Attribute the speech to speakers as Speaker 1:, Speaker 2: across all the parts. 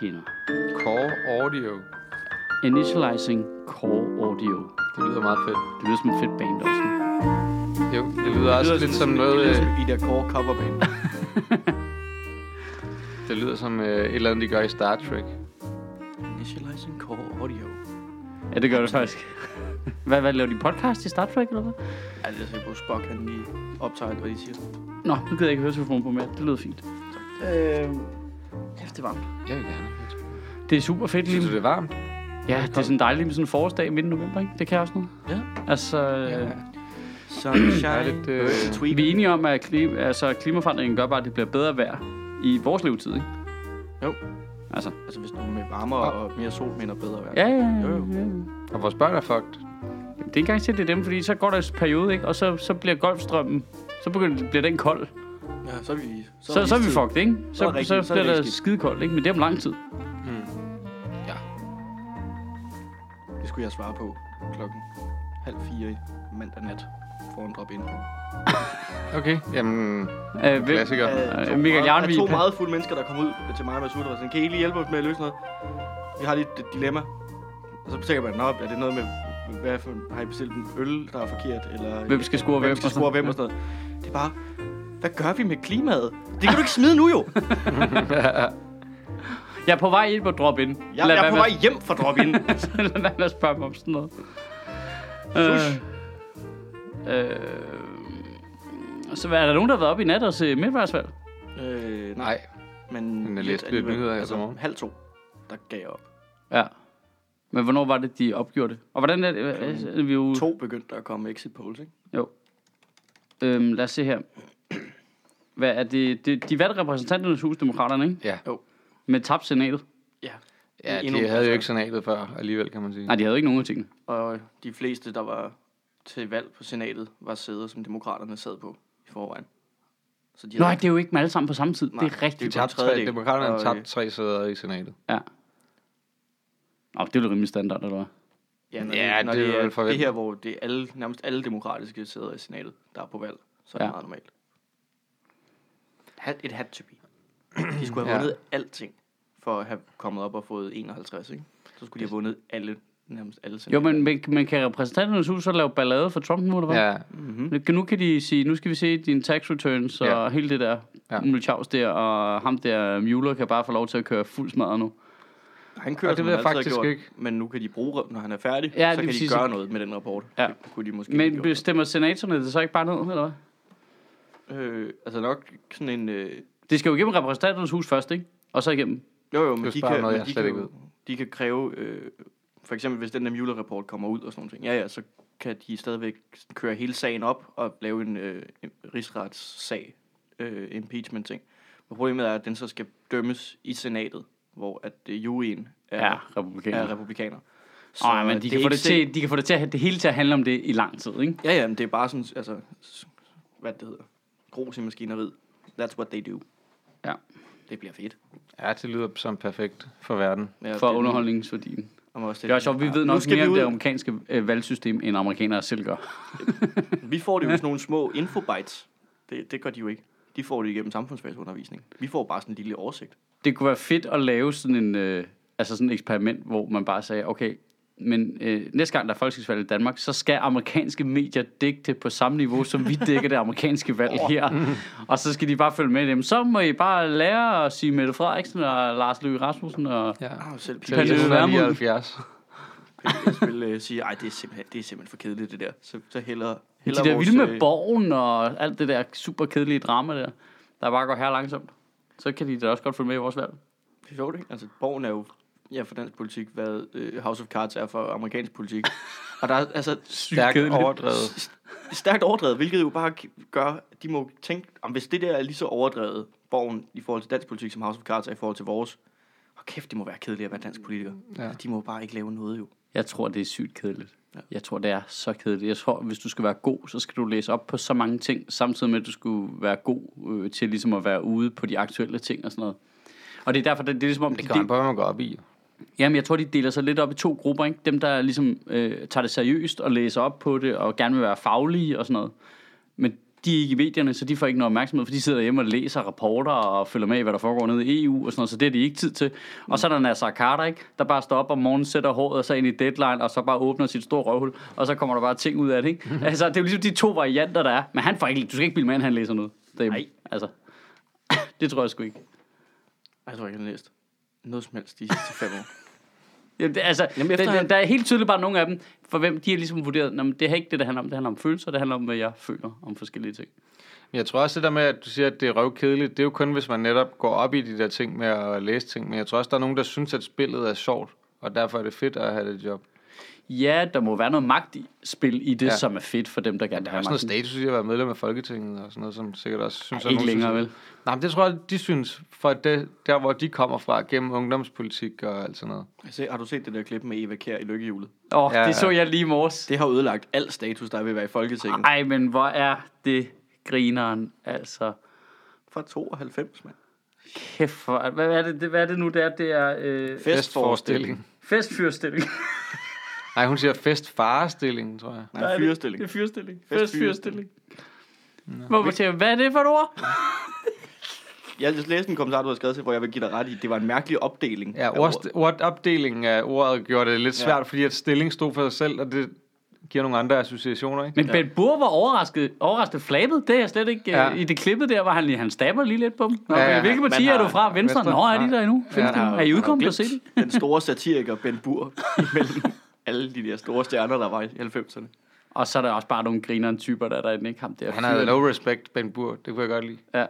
Speaker 1: kender.
Speaker 2: Core Audio.
Speaker 1: Initializing Core Audio.
Speaker 2: Det lyder meget fedt.
Speaker 1: Det lyder som et fedt band også.
Speaker 2: Jo, det lyder også lidt som noget...
Speaker 3: Det lyder
Speaker 2: øh,
Speaker 3: som Ida Core coverband.
Speaker 2: Det lyder som øh, et eller andet, de gør i Star Trek.
Speaker 3: Initializing Core Audio.
Speaker 1: Ja, det gør det faktisk. hvad, hvad laver de podcast i Star Trek, eller hvad?
Speaker 3: Ja, det er så på Spock, han lige optager, hvad de siger.
Speaker 1: Nå, nu gider jeg ikke høre telefonen på mere. Det lyder fint. Øh, kæft, det er varmt.
Speaker 2: Jeg vil gerne.
Speaker 1: Det er super fedt
Speaker 2: Synes
Speaker 1: lige
Speaker 2: du, det er varmt?
Speaker 1: Ja, det er sådan dejligt med sådan en forårsdag i midten af november, ikke? Det kan også noget.
Speaker 3: Ja.
Speaker 1: Altså,
Speaker 2: Ja.
Speaker 1: øh,
Speaker 3: Sunshine.
Speaker 2: er lidt, øh,
Speaker 1: vi er enige om, at klima, altså, klimaforandringen gør bare, at det bliver bedre vejr i vores levetid, ikke?
Speaker 3: Jo.
Speaker 1: Altså,
Speaker 3: Altså, hvis du er med varmere og mere sol, mener bedre vejr.
Speaker 1: ja, ja, ja.
Speaker 3: Jo, jo.
Speaker 1: ja.
Speaker 2: Og vores børn er fucked.
Speaker 1: Det er ikke engang til, det er dem, fordi så går der en periode, ikke? Og så, så bliver golfstrømmen, så begynder, bliver den kold.
Speaker 3: Ja, så er vi...
Speaker 1: Så, så, så er vi fucked, ikke?
Speaker 3: Så
Speaker 1: Så,
Speaker 3: er
Speaker 1: så,
Speaker 3: det
Speaker 1: så,
Speaker 3: rigtigt. Så er det
Speaker 1: bliver der
Speaker 3: rigtig skidt.
Speaker 1: skide koldt, ikke? Men det er om lang tid.
Speaker 2: Mm.
Speaker 3: Det skulle jeg svare på klokken halv fire mandag nat for en drop ind.
Speaker 2: Okay, jamen...
Speaker 1: Øh,
Speaker 2: Klassiker.
Speaker 1: Øh,
Speaker 3: to
Speaker 1: Michael
Speaker 3: meget,
Speaker 1: Jarnvig.
Speaker 3: af to meget fulde mennesker, der kom ud til mig med Masud, og var sådan, kan I lige hjælpe os med at løse noget? Vi har lige et dilemma. Og så tænker man, nå, er det noget med, hvad for, har I bestilt en øl, der er forkert? Eller,
Speaker 1: Hvem skal score hvem
Speaker 3: hvem skal score hvem og sådan noget. Det er bare, hvad gør vi med klimaet? Det kan du ikke smide nu jo.
Speaker 1: Jeg er på vej ind på drop-in.
Speaker 3: Jeg, jeg er på vej hjem fra drop-in.
Speaker 1: Lad være med at spørge mig om sådan noget.
Speaker 3: Sush.
Speaker 1: Øh, øh, så er der nogen, der har været op i nat og se midtvejsvalg?
Speaker 3: øh, nej, men...
Speaker 2: Men jeg læste lidt nyheder
Speaker 3: altså,
Speaker 2: morgen.
Speaker 3: halv to, der gav jeg op.
Speaker 1: Ja. Men hvornår var det, de opgjorde det? Og hvordan er det? øh, er vi jo,
Speaker 3: To begyndte der at komme exit polls, ikke?
Speaker 1: Jo. Øhm, lad os se her. Hvad er det? det de valgte repræsentanternes hus, demokraterne, ikke?
Speaker 2: ja.
Speaker 1: Med tabt senatet.
Speaker 3: Ja.
Speaker 2: Ja,
Speaker 3: Endnu-
Speaker 2: de havde jo ikke senatet før, alligevel, kan man sige.
Speaker 1: Nej, de havde jo ikke nogen af tingene.
Speaker 3: Og de fleste, der var til valg på senatet, var sæder, som demokraterne sad på i forvejen. Så de
Speaker 1: Nej,
Speaker 3: havde-
Speaker 1: det er jo ikke dem alle sammen på samme tid.
Speaker 3: Nej,
Speaker 1: det er rigtigt.
Speaker 3: det er
Speaker 2: Tabt tre, demokraterne
Speaker 3: Og,
Speaker 2: tabt
Speaker 3: øh,
Speaker 2: tre sæder i senatet.
Speaker 1: Ja. Nå, det er jo rimelig standard, eller hvad?
Speaker 3: Ja, når,
Speaker 2: Ja,
Speaker 3: det, når
Speaker 2: det er
Speaker 3: det, er det her, hvor det er alle, nærmest alle demokratiske sæder i senatet, der er på valg, så er det
Speaker 1: Ja.
Speaker 3: meget normalt. Had, it had to be. De skulle have
Speaker 2: Ja.
Speaker 3: vundet alting, for at have kommet op og fået 51, ikke? Så skulle de have vundet alle, nærmest alle
Speaker 1: Jo, men, men, men kan repræsentanternes hus så lave ballade for Trump nu, eller hvad?
Speaker 2: Ja,
Speaker 3: Mm-hmm.
Speaker 1: Nu kan de sige, nu skal vi se dine tax returns og
Speaker 2: Ja.
Speaker 1: hele det der.
Speaker 2: Ja.
Speaker 1: Ja. Der, og ham der, Mueller, kan bare få lov til at køre fuld smadret nu.
Speaker 3: Han kører,
Speaker 2: Og det ved jeg faktisk
Speaker 3: gjort,
Speaker 2: ikke.
Speaker 3: Men nu kan de bruge, når han er færdig,
Speaker 1: Ja,
Speaker 3: ja, så kan de
Speaker 1: sige,
Speaker 3: gøre noget med den rapport.
Speaker 1: Ja.
Speaker 3: Det kunne de måske
Speaker 1: Men bestemmer senatorerne det så ikke bare ned, eller hvad?
Speaker 3: Øh, altså nok sådan en... Øh,
Speaker 1: Det skal jo igennem repræsentanternes hus først, ikke? Og så igennem.
Speaker 3: jo, jo, men de kan,
Speaker 2: noget,
Speaker 3: men de, kan, jo- de kan kræve... Øh, for eksempel, hvis den der Mueller-rapport kommer ud og sådan noget. Ja, ja, så kan de stadigvæk køre hele sagen op og lave en, øh, en rigsretssag, øh, impeachment-ting. Men problemet er, at den så skal dømmes i senatet, hvor at øh, juryen er,
Speaker 1: Ja,
Speaker 3: er
Speaker 1: republikaner.
Speaker 3: republikaner.
Speaker 1: Nej, men de kan, få det til, de kan få det til at det hele til at handle om det i lang tid, ikke?
Speaker 3: Ja, ja, men det er bare sådan, altså, hvad det hedder, grus i maskineriet. That's what they do.
Speaker 1: Ja.
Speaker 3: Det bliver fedt.
Speaker 2: ja, det lyder som perfekt for verden.
Speaker 3: Ja,
Speaker 1: For
Speaker 3: det-
Speaker 1: underholdningsværdien.
Speaker 3: og også
Speaker 1: Det er sjovt, vi ved nok mere
Speaker 3: vi
Speaker 1: om det amerikanske øh, valgsystem, end amerikanere selv gør.
Speaker 3: Vi får det jo sådan nogle små infobytes. Det, det gør de jo ikke. De får det igennem samfundsfagsundervisning. Vi får bare sådan en lille oversigt.
Speaker 1: Det kunne være fedt at lave sådan en, øh, altså sådan et eksperiment, hvor man bare sagde, okay, men øh, næste gang der er folketingsvalg i Danmark, så skal amerikanske medier dække det på samme niveau, som vi dækker det amerikanske valg her. Og så skal de bare følge med dem. Så må I bare lære at sige Mette Frederiksen og Lars Løkke Rasmussen og...
Speaker 2: Ja.
Speaker 3: Selv
Speaker 1: Pernille Vermund.
Speaker 2: 179.
Speaker 3: vil øh, sige, ej, det er, simpelthen, det er simpelthen for kedeligt, det der. Så, så hellere,
Speaker 1: De
Speaker 3: hellere
Speaker 1: der
Speaker 3: vores,
Speaker 1: vilde med
Speaker 3: øh,
Speaker 1: borgen og alt det der super kedelige drama der, der bare går her langsomt. Så kan de da også godt følge med i vores valg.
Speaker 3: Det er sjovt, ikke? Altså, Borgen er jo ja, for dansk politik, hvad øh, House of Cards er for amerikansk politik. Og der er altså
Speaker 2: Stærkt overdrevet.
Speaker 3: stærkt overdrevet, hvilket jo bare gør, at de må tænke, om hvis det der er lige så overdrevet, Borgen, i forhold til dansk politik, som House of Cards er i forhold til vores, og kæft, det må være kedeligt at være dansk politiker.
Speaker 2: Ja.
Speaker 3: De må bare ikke lave noget jo.
Speaker 1: Jeg tror, det er sygt kedeligt.
Speaker 3: Ja.
Speaker 1: Jeg tror, det er så kedeligt. Jeg tror, hvis du skal være god, så skal du læse op på så mange ting, samtidig med, at du skulle være god øh, til ligesom at være ude på de aktuelle ting og sådan noget. Og det er derfor, det, det er ligesom om...
Speaker 2: Det
Speaker 1: de-
Speaker 2: kan man på, hvad man går op i.
Speaker 1: Jamen, jeg tror, de deler sig lidt op i to grupper, ikke? Dem, der ligesom øh, tager det seriøst og læser op på det, og gerne vil være faglige og sådan noget. Men de er ikke i medierne, så de får ikke noget opmærksomhed, for de sidder hjemme og læser rapporter og følger med i, hvad der foregår nede i EU og sådan noget, så det har de ikke tid til. Og så er der Nasser Carter, ikke, der bare står op om morgenen, sætter håret og så ind i deadline, og så bare åbner sit store røvhul, og så kommer der bare ting ud af det, ikke? altså, det er jo ligesom de to varianter, der er. Men han får ikke, du skal ikke bilde med, at han læser noget. derhjemme.
Speaker 4: Nej.
Speaker 1: Altså, det tror jeg sgu ikke.
Speaker 4: Jeg tror ikke, har læst noget som helst de sidste fem år.
Speaker 1: Jamen, det, altså,
Speaker 4: Jamen, efter
Speaker 1: der,
Speaker 4: han-
Speaker 1: der er helt tydeligt bare nogle af dem, for hvem de har ligesom vurderet, at det er ikke det, der handler om. Det handler om følelser, det handler om, hvad jeg føler om forskellige ting.
Speaker 2: Men Jeg tror også det der med, at du siger, at det er røvkedeligt, det er jo kun, hvis man netop går op i de der ting med at læse ting. Men jeg tror også, der er nogen, der synes, at spillet er sjovt, og derfor er det fedt at have det job.
Speaker 1: Ja, der må være noget magt i det,
Speaker 2: Ja.
Speaker 1: ja. som er fedt for dem, der gerne
Speaker 2: Der
Speaker 1: vil
Speaker 2: er
Speaker 1: have
Speaker 2: også noget
Speaker 1: magten.
Speaker 2: status i at være medlem af Folketinget og sådan noget, som sikkert også synes,
Speaker 1: Ej,
Speaker 2: at
Speaker 1: ikke længere,
Speaker 2: synes,
Speaker 1: vel?
Speaker 2: Nej, men det tror jeg, de synes, for det, der hvor de kommer fra, gennem ungdomspolitik og alt sådan noget.
Speaker 4: Se, har du set det der klip med Eva Kjær i lykkehjulet?
Speaker 1: Åh, oh,
Speaker 2: Ja,
Speaker 1: det
Speaker 2: ja.
Speaker 1: så jeg lige i morges.
Speaker 4: Det har ødelagt al status, der vil være i Folketinget.
Speaker 1: Ej, men hvor er det grineren, altså.
Speaker 4: Fra 92, mand.
Speaker 1: Kæft for, hvad er det, hvad er det nu, det er? Det er øh,
Speaker 2: Festforestilling.
Speaker 1: festfyrstilling.
Speaker 2: Nej, hun siger festfarestilling, tror jeg.
Speaker 4: Nej, fyrestilling.
Speaker 1: Det er fyrstilling.
Speaker 4: Festfyrstilling.
Speaker 1: Festfyrstilling. Hvor man siger, hvad er det for et ord?
Speaker 4: Jeg læste en kommentar, du har skrevet til, hvor jeg vil give dig ret i. Det var en mærkelig opdeling.
Speaker 2: Ja, ord,
Speaker 4: ordet.
Speaker 2: ordopdelingen af ordet gjorde det lidt svært, ja. fordi at stilling stod for sig selv, og det giver nogle andre associationer, ikke?
Speaker 1: Men Ben Burr var overrasket, overrasket flabet. Det er jeg slet ikke
Speaker 2: Ja.
Speaker 1: ja. i det klippet der, hvor han, lige- han stabber lige lidt på dem. Nå,
Speaker 2: Ja,
Speaker 1: ja, Hvilke
Speaker 4: Man
Speaker 1: partier er du fra? Venstre?
Speaker 2: Venstre?
Speaker 1: Nå, er de der endnu? Findes
Speaker 2: Ja.
Speaker 4: Han
Speaker 1: Er I udkommet at se det?
Speaker 4: Den store satiriker Ben Burr imellem alle de der store stjerner, der var i 90'erne.
Speaker 1: Og så er der også bare nogle grineren typer, der er derinde, ikke? Ham der
Speaker 2: Han havde no respect, Ben Burr. Det kunne jeg godt lide.
Speaker 1: Ja.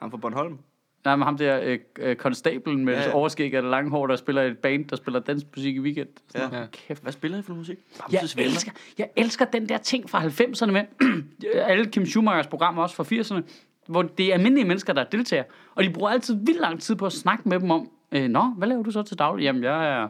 Speaker 4: Han fra Bornholm.
Speaker 1: Nej, men ham der øh, øh, konstablen med
Speaker 4: Ja,
Speaker 1: ja, overskæg det lange hår, der spiller et band, der spiller dansmusik i weekend. Sådan
Speaker 4: Ja.
Speaker 1: noget. Kæft.
Speaker 4: Hvad spiller I for musik?
Speaker 1: Jeg
Speaker 4: Bamses Venner.
Speaker 1: elsker, jeg elsker den der ting fra 90'erne med alle Kim Schumachers programmer, også fra 80'erne, hvor det er almindelige mennesker, der deltager. Og de bruger altid vildt lang tid på at snakke med dem om, øh, Nå, hvad laver du så til daglig? Jamen, jeg er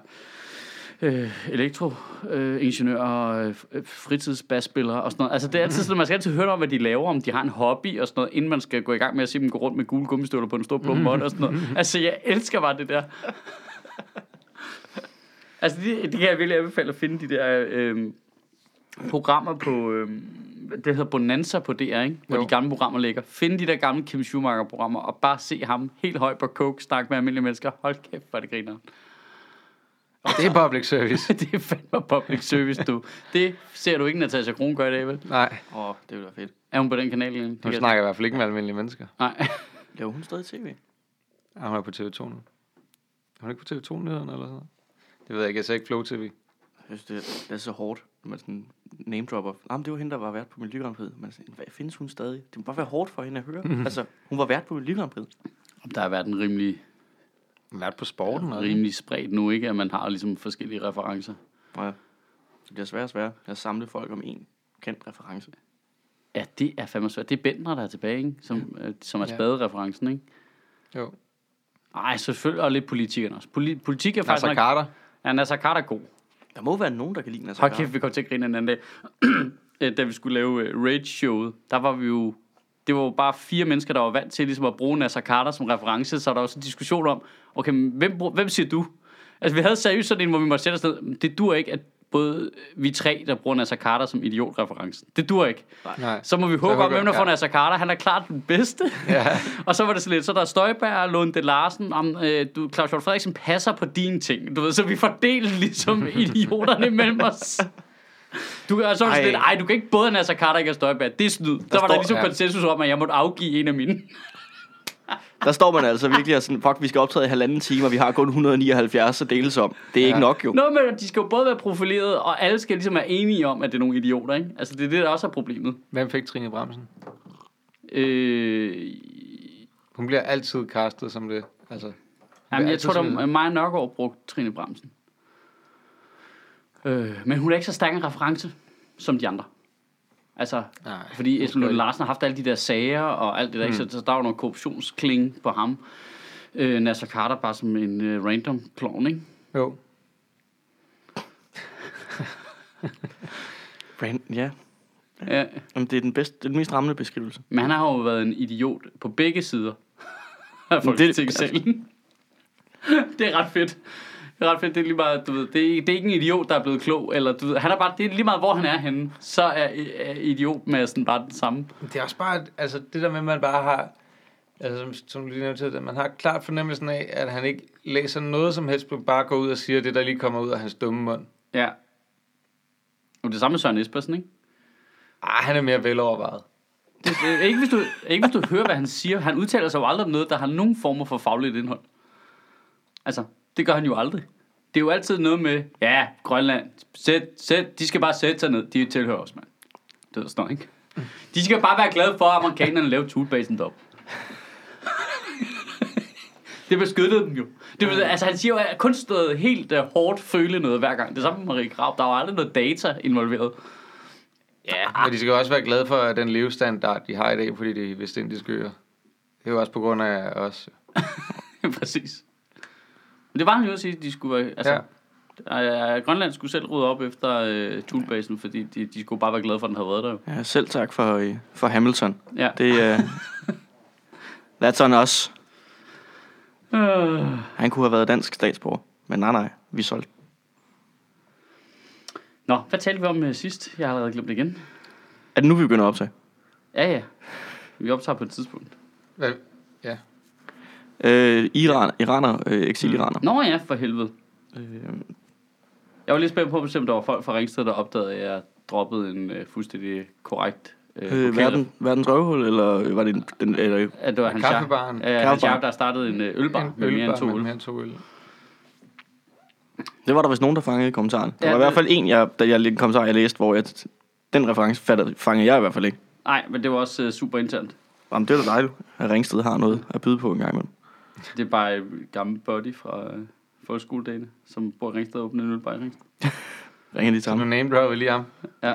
Speaker 1: øh, elektroingeniør og øh, fritidsbasspiller og sådan noget. Altså, det er altid sådan, man skal altid høre om, hvad de laver, om de har en hobby og sådan noget, inden man skal gå i gang med at se dem gå rundt med gule gummistøvler på en stor plump og sådan noget. Altså, jeg elsker bare det der. Altså, det, det kan jeg virkelig anbefale at finde de der øh, programmer på, øh, det hedder Bonanza på DR, ikke? hvor
Speaker 2: Jo.
Speaker 1: de gamle programmer ligger. Find de der gamle Kim Schumacher-programmer, og bare se ham helt højt på coke, snakke med almindelige mennesker. Hold kæft, hvor det griner.
Speaker 2: Det er public service.
Speaker 1: det er fandme public service, du. Det ser du ikke, Natasha Kron gør i dag, vel?
Speaker 2: Nej,
Speaker 4: Åh, oh, det ville være fedt.
Speaker 1: Er hun på den kanal igen? Det
Speaker 2: hun snakker i hvert fald ikke med almindelige mennesker.
Speaker 1: Nej.
Speaker 4: Laver hun stadig tv?
Speaker 2: Ja, hun er på TV2 nu. Er hun ikke på TV2-nyhederne eller sådan noget? Det ved jeg ikke, jeg ser ikke Flow TV.
Speaker 4: Jeg synes, det, det er så hårdt, når man sådan name dropper. Nej, men det var hende, der var vært på Melodi Grand Prix. Men sådan, hvad findes hun stadig? Det må bare være hårdt for hende at høre. altså, hun var vært på Melodi Grand Prix.
Speaker 1: Der har været en rimelig,
Speaker 2: Vært på sporten. og
Speaker 1: rimelig spredt nu, ikke? At man har ligesom forskellige referencer.
Speaker 4: Ja, det bliver svært og svært at samle folk om en kendt reference.
Speaker 1: Ja, det er fandme svært. Det er Bentner, der er tilbage, ikke? Som, øh, som er
Speaker 2: Ja.
Speaker 1: spadereferencen, ikke?
Speaker 2: Jo.
Speaker 1: Nej, selvfølgelig, og lidt politikerne også. Poli- politik er faktisk
Speaker 2: Nasser
Speaker 1: nok...
Speaker 2: Carter.
Speaker 1: Ja, Nasser Carter er god.
Speaker 4: Der må være nogen, der kan lide Nasser
Speaker 1: Hold
Speaker 4: Carter.
Speaker 1: kæft, vi kom til at grine en anden dag. Øh, da vi skulle lave uh, Rage-showet, der var vi jo... Det var jo bare fire mennesker, der var vant til ligesom at bruge Nasser Carter som reference, så der var også en diskussion om, okay, hvem, hvem siger du? Altså, vi havde seriøst sådan en, hvor vi måtte sætte os ned. Det dur ikke, at både vi tre, der bruger Nasser Carter som idiotreferencen. Det dur ikke.
Speaker 2: Nej.
Speaker 1: Så må vi håbe om, hvem der får
Speaker 2: ja.
Speaker 1: Nasser Carter. Han er klart den bedste.
Speaker 2: Ja.
Speaker 1: og så var det så lidt, så der er Støjberg, Lunde Larsen, om, øh, du, Claus Hjort Frederiksen passer på dine ting. Du ved, så vi fordeler ligesom idioterne mellem os. Du kan altså
Speaker 4: Ej.
Speaker 1: lidt, ej, du kan ikke både Nasser Carter og Støjberg. Det er snyd. Der, der var der
Speaker 4: står-
Speaker 1: ligesom
Speaker 2: ja.
Speaker 1: konsensus om, at jeg måtte afgive en af mine.
Speaker 4: Der står man altså virkelig og sådan, fuck, vi skal optræde i halvanden time, og vi har kun 179 at deles om. Det er ja. ikke nok jo.
Speaker 1: Nå, men de skal jo både være profileret, og alle skal ligesom være enige om, at det er nogle idioter, ikke? Altså, det er det, der også er problemet.
Speaker 2: Hvem fik Trine Bremsen?
Speaker 1: Øh,
Speaker 2: Hun bliver altid castet som det. Altså,
Speaker 1: Jamen, jeg tror,
Speaker 2: sådan
Speaker 1: der Maja Nørgaard brugte Trine Bremsen. Øh, men hun er ikke så stærk en reference som de andre. Altså,
Speaker 2: Nej,
Speaker 1: fordi
Speaker 2: det
Speaker 1: Esben Lunde Larsen har haft alle de der sager og alt det der, mm. så, så der var noget korruptionskling på ham. Øh, Nasser Carter bare som en øh, random clown, ikke?
Speaker 2: Jo.
Speaker 4: Brand, ja,
Speaker 1: Ja,
Speaker 4: Jamen, det er den, bedste, det er den mest rammende beskrivelse.
Speaker 1: men han har jo været en idiot på begge sider af
Speaker 4: det-
Speaker 1: Folketingssalen. det er ret fedt. Det er ret fedt, det er lige meget, du ved, det er, det er ikke en idiot, der er blevet klog, eller du ved, han er bare, det er lige meget, hvor han er henne, så er, er idiotmassen bare den samme.
Speaker 2: Det er også bare, altså det der med, at man bare har, altså som, som du lige nævnte, at man har klart fornemmelsen af, at han ikke læser noget som helst, men bare går ud og siger det, der lige kommer ud af hans dumme mund.
Speaker 1: Ja. Og det samme med Søren Espersen, ikke?
Speaker 2: Ah, han er mere velovervejet.
Speaker 1: Det, det, ikke, hvis du, ikke hvis du hører, hvad han siger. Han udtaler sig jo aldrig om noget, der har nogen former for fagligt indhold. Altså, det gør han jo aldrig. Det er jo altid noget med, ja, Grønland, sæt, sæt, de skal bare sætte sig ned. De tilhører os, mand. Det noget, ikke? De skal bare være glade for, at amerikanerne laver toolbasen derop. det beskyttede dem jo. Det, vil- altså, han siger jo at kun stået helt uh, hårdt føle noget hver gang. Det samme med Marie Grau. Der var aldrig noget data involveret.
Speaker 2: Ja, men de skal også være glade for den levestandard, de har i dag, fordi de er vestindiske øer. Det er jo også på grund af os.
Speaker 1: Præcis. Men det var han jo også sige, at de skulle være... Altså, ja. Grønland skulle selv rydde op efter uh, toolbasen, fordi de, de skulle bare være glade for, at den havde været der jo.
Speaker 3: Ja, selv tak for, øh, for Hamilton.
Speaker 1: Ja.
Speaker 3: Det er... Uh, that's on us.
Speaker 1: Øh.
Speaker 3: Han kunne have været dansk statsborger. Men nej, nej, vi solgte.
Speaker 1: Nå, hvad talte vi om uh, sidst? Jeg har allerede glemt det igen.
Speaker 3: Er det nu, vi begynder at optage?
Speaker 1: Ja, ja. Vi optager på et tidspunkt.
Speaker 2: Hvad? Ja.
Speaker 3: Øh, Iran, iraner, øh, eksiliraner.
Speaker 1: Nå ja, for helvede.
Speaker 3: Øh,
Speaker 1: Jeg var lidt spændt på, at der var folk fra Ringsted, der opdagede, at jeg droppede en uh, fuldstændig korrekt uh,
Speaker 3: øh, verden, verdens røvhul, eller var det en, den, eller,
Speaker 1: At det var hans
Speaker 2: Kaffebaren.
Speaker 1: Ja, hans der startede en uh, ølbar
Speaker 2: En
Speaker 1: med mere end
Speaker 2: ølbar
Speaker 1: to
Speaker 2: med
Speaker 1: øl.
Speaker 2: mere end to øl.
Speaker 3: det var der vist nogen, der fangede i kommentaren. Der
Speaker 1: Ja,
Speaker 3: var i hvert fald en, jeg, der, jeg, en kommentar, jeg læste, hvor jeg, den reference fattede, fangede jeg i hvert fald ikke.
Speaker 1: Nej, men det var også uh, super internt.
Speaker 3: Jamen, det er da dejligt, at Ringsted har noget at byde på en gang imellem.
Speaker 1: Det er bare en gammel buddy fra uh, folkeskoledagene, som bor i Ringsted og åbner en ølbar i Ringsted.
Speaker 3: Ringer de til
Speaker 2: Så nu
Speaker 3: ham?
Speaker 2: name dropper lige ham.
Speaker 1: Ja.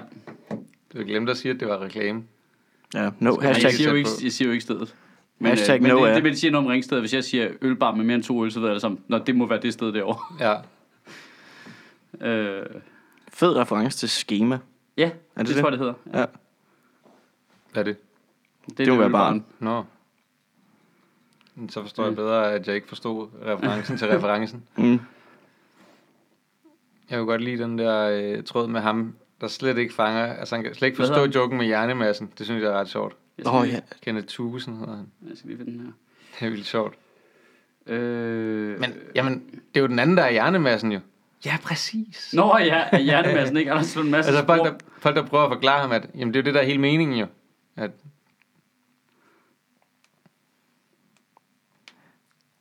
Speaker 2: Du glemte at sige, at det var reklame.
Speaker 3: Ja, no,
Speaker 2: Skal
Speaker 3: hashtag,
Speaker 1: jeg, siger jo ikke, jeg siger jo ikke stedet. Men,
Speaker 3: Hashtag
Speaker 1: øh, men
Speaker 3: no
Speaker 1: det, det, det siger noget om Ringsted. Hvis jeg siger ølbar med mere end to øl, så ved jeg det som, Nå, det må være det sted derovre.
Speaker 2: Ja.
Speaker 1: Øh,
Speaker 3: fed reference til schema.
Speaker 1: ja,
Speaker 3: Er
Speaker 1: det,
Speaker 3: det
Speaker 1: det tror jeg, det hedder.
Speaker 3: Ja.
Speaker 2: Hvad er det?
Speaker 1: Det,
Speaker 3: Det må være
Speaker 1: ølbaren.
Speaker 2: Nå. Så forstår jeg bedre, at jeg ikke forstod referencen til referencen.
Speaker 3: Mm.
Speaker 2: Jeg kunne godt lide den der øh, tråd med ham, der slet ikke fanger, altså han kan slet ikke forstå joken med hjernemassen. Det synes jeg er ret sjovt.
Speaker 3: Åh,
Speaker 1: lige,
Speaker 3: ja.
Speaker 2: Kenneth Thuesen hedder han.
Speaker 1: jeg skal lige finde den her.
Speaker 2: Det er vildt sjovt.
Speaker 1: Øh,
Speaker 2: Men, jamen, det er jo den anden, der er hjernemassen jo. Ja, præcis.
Speaker 1: Nå ja, er hjernemassen, ikke? Anders Lund Madsen.
Speaker 2: Altså folk der, folk, der prøver at forklare ham, at jamen, det er jo det, der er hele meningen jo. At,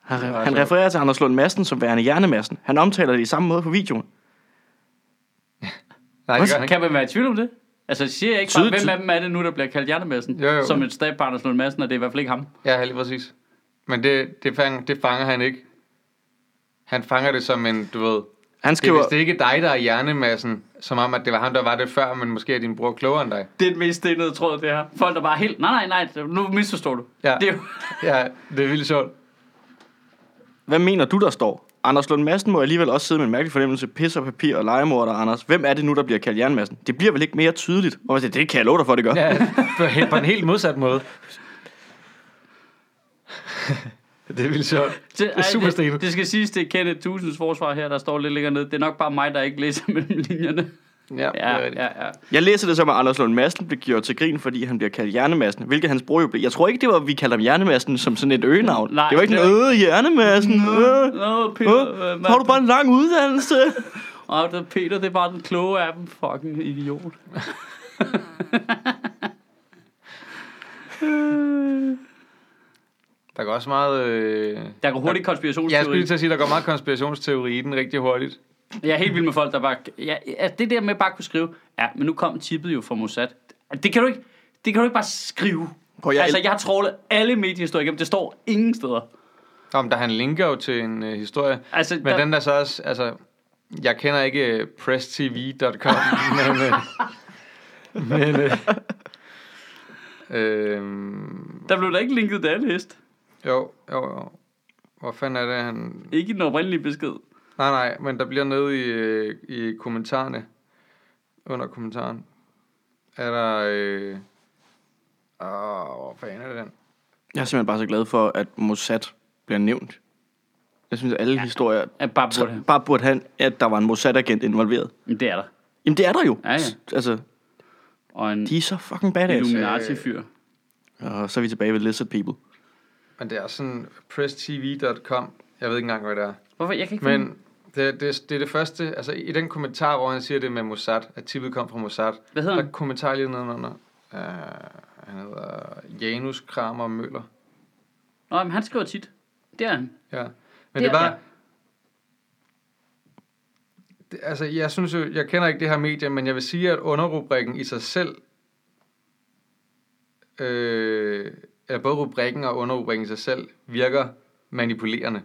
Speaker 3: Han,
Speaker 2: Det var
Speaker 3: han refererer til Anders Lund Madsen som værende hjernemassen. Han omtaler det i samme måde på videoen.
Speaker 2: nej, det gør han ikke.
Speaker 1: Kan man være i tvivl om det? Altså, siger jeg ikke bare, hvem af dem er det nu, der bliver kaldt hjernemassen?
Speaker 2: Jo, jo.
Speaker 1: Som et stab på Anders Lund Madsen, og det er i hvert fald ikke ham.
Speaker 2: Ja, lige præcis. Men det, det, fang, det fanger han ikke. Han fanger det som en, du ved,
Speaker 3: Han
Speaker 2: det er
Speaker 3: skriver,
Speaker 2: vist ikke dig, der er hjernemassen, som om, at det var ham, der var det før, men måske er din bror klogere end dig.
Speaker 1: Det er den mest stenede tråd, det her. Folk, der bare er helt... Nej, nej, nej, nu misforstår du.
Speaker 2: Ja.
Speaker 1: Det er jo...
Speaker 2: Ja, det er vildt sjovt.
Speaker 3: Hvad mener du, der står? Anders Lund Madsen må alligevel også sidde med en mærkelig fornemmelse, pis og papir og legemorder, Anders. Hvem er det nu, der bliver kaldt jernmassen? Det bliver vel ikke mere tydeligt? Og jeg siger, det kan jeg love dig for, det gør.
Speaker 2: Ja, på, helt- på en helt modsat måde. det er vildt sjovt.
Speaker 1: Det,
Speaker 2: er super
Speaker 1: det, det skal siges, det er Kenneth Tusins forsvar her, der står lidt længere nede. Det er nok bare mig, der ikke læser mellem linjerne.
Speaker 2: Ja, det er
Speaker 1: Ja, ja, ja.
Speaker 3: Jeg læser det som, at Anders Lund Madsen bliver gjort til grin, fordi han bliver kaldt hjernemassen, hvilket hans bror jo blev. Jeg tror ikke, det var, vi kaldte ham hjernemassen som sådan et øgenavn.
Speaker 1: Nej,
Speaker 3: det var ikke
Speaker 1: det
Speaker 3: sådan,
Speaker 1: var
Speaker 3: øh, hjernemassen, øh,
Speaker 1: Nå, Peter,
Speaker 3: øh, har du bare en lang uddannelse?
Speaker 1: Åh, det er Peter, det er bare den kloge af dem. Fucking idiot.
Speaker 2: Der går også meget... Øh...
Speaker 1: Der går hurtigt
Speaker 2: Jeg skulle
Speaker 1: konspirationsteori.
Speaker 2: lige til at sige, der går meget konspirationsteori i den rigtig hurtigt.
Speaker 1: Jeg er helt vild med folk, der bare... Ja, ja, det der med bare at kunne skrive... Ja, men nu kom tippet jo fra Mossad. Det kan du ikke, det kan du ikke bare skrive.
Speaker 3: Prøv, jeg,
Speaker 1: Altså, jeg har trålet alle mediehistorier igennem. Det står ingen steder.
Speaker 2: Om der han linker jo til en øh, historie.
Speaker 1: Altså,
Speaker 2: Men
Speaker 1: der,
Speaker 2: den der så også, altså, jeg kender ikke øh, presstv.com, men, øh, men øh, øh,
Speaker 1: der blev der ikke linket andet hest.
Speaker 2: jo, jo, jo. Hvor fanden er det, han...
Speaker 1: Ikke den oprindelige besked.
Speaker 2: Nej, nej, men der bliver nede i, øh, i kommentarerne, under kommentaren, er der... Øh, åh, hvor fanden er det den?
Speaker 3: jeg er simpelthen bare så glad for, at Mossad bliver nævnt. Jeg synes, at alle ja. historier
Speaker 1: Ja, bare burde,
Speaker 3: så, bare burde have, at der var en Mossad-agent involveret.
Speaker 1: men det er der.
Speaker 3: Jamen, det er der jo.
Speaker 1: Ja, ja.
Speaker 3: Altså,
Speaker 1: Og en
Speaker 3: de er så fucking badass.
Speaker 1: Illuminati-fyr.
Speaker 3: Og så er vi tilbage ved Lizard People.
Speaker 2: Men det er sådan presstv.com. Jeg ved ikke engang, hvad det er.
Speaker 1: Hvorfor? Jeg kan ikke finde-
Speaker 2: Men det, det, det er det første, altså i den kommentar, hvor han siger det med Mossad, at tippet kom fra Mossad,
Speaker 1: Hvad hedder
Speaker 2: der
Speaker 1: han?
Speaker 2: kommentar lige nedenunder. Uh, han hedder Janus Kramer Møller.
Speaker 1: Nå, men han skriver tit. Det er han.
Speaker 2: Ja. Men
Speaker 1: Det
Speaker 2: det,
Speaker 1: er-
Speaker 2: bare... Det, altså, jeg synes jo, jeg kender ikke det her medie, men jeg vil sige, at underrubrikken i sig selv, øh, eller både rubrikken og underrubrikken i sig selv, virker manipulerende.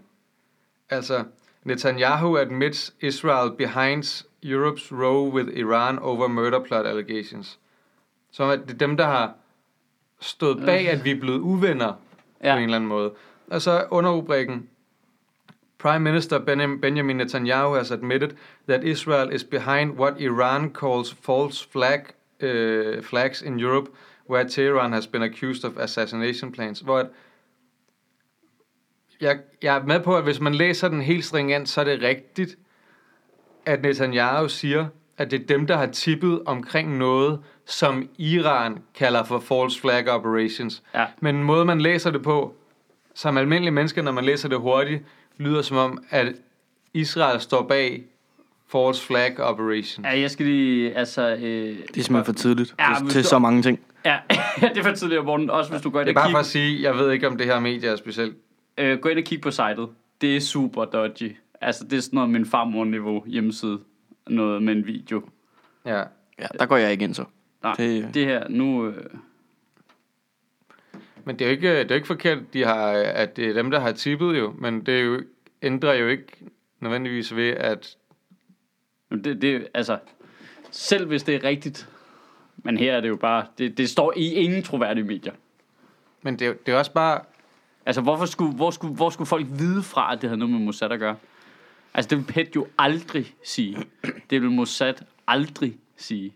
Speaker 2: Altså, Netanyahu admits Israel behinds Europe's row with Iran over murder plot allegations. Som at det er dem, der har stået bag, at vi er blevet uvenner ja. På en eller anden måde. Og så underrubrikken, Prime Minister Benjamin Netanyahu has admitted that Israel is behind what Iran calls false flag uh, flags in Europe, where Tehran has been accused of assassination plans. Hvor at, jeg, jeg er med på, at hvis man læser den helt stringent, så er det rigtigt, at Netanyahu siger, at det er dem, der har tippet omkring noget, som Iran kalder for false flag operations.
Speaker 1: Ja.
Speaker 2: Men en måde, man læser det på, som almindelige mennesker, når man læser det hurtigt, lyder som om, at Israel står bag false flag operation.
Speaker 1: Ja, jeg skal lige, altså... Øh,
Speaker 3: Det er simpelthen for tidligt
Speaker 1: Ja,
Speaker 3: til, til
Speaker 1: du-
Speaker 3: så mange ting.
Speaker 1: Ja, det er for tidligt om morgenen. Også hvis du går ind
Speaker 2: Det er bare for at sige, jeg ved ikke, om det her medie er specielt.
Speaker 1: Øh, gå ind og kigge på sitet. Det er super dodgy. Altså, det er sådan noget min farmor-niveau hjemmeside. Noget med en video.
Speaker 2: Ja.
Speaker 3: Ja, der går jeg ikke ind så.
Speaker 1: Nej, det,
Speaker 3: Det-
Speaker 1: her, nu... Øh,
Speaker 2: Men det er jo ikke, det er ikke forkert, de har, at det er dem, der har tippet jo, men det er jo, ændrer jo ikke nødvendigvis ved, at
Speaker 1: Det, det, altså, selv hvis det er rigtigt, men her er det jo bare, det, det står i ingen troværdige medier.
Speaker 2: men det, det er også bare,
Speaker 1: Altså, hvorfor skulle, hvor, skulle, hvor skulle folk vide fra, at det havde noget med Mossad at gøre? Altså, det vil PET jo aldrig sige. Det vil Mossad aldrig sige.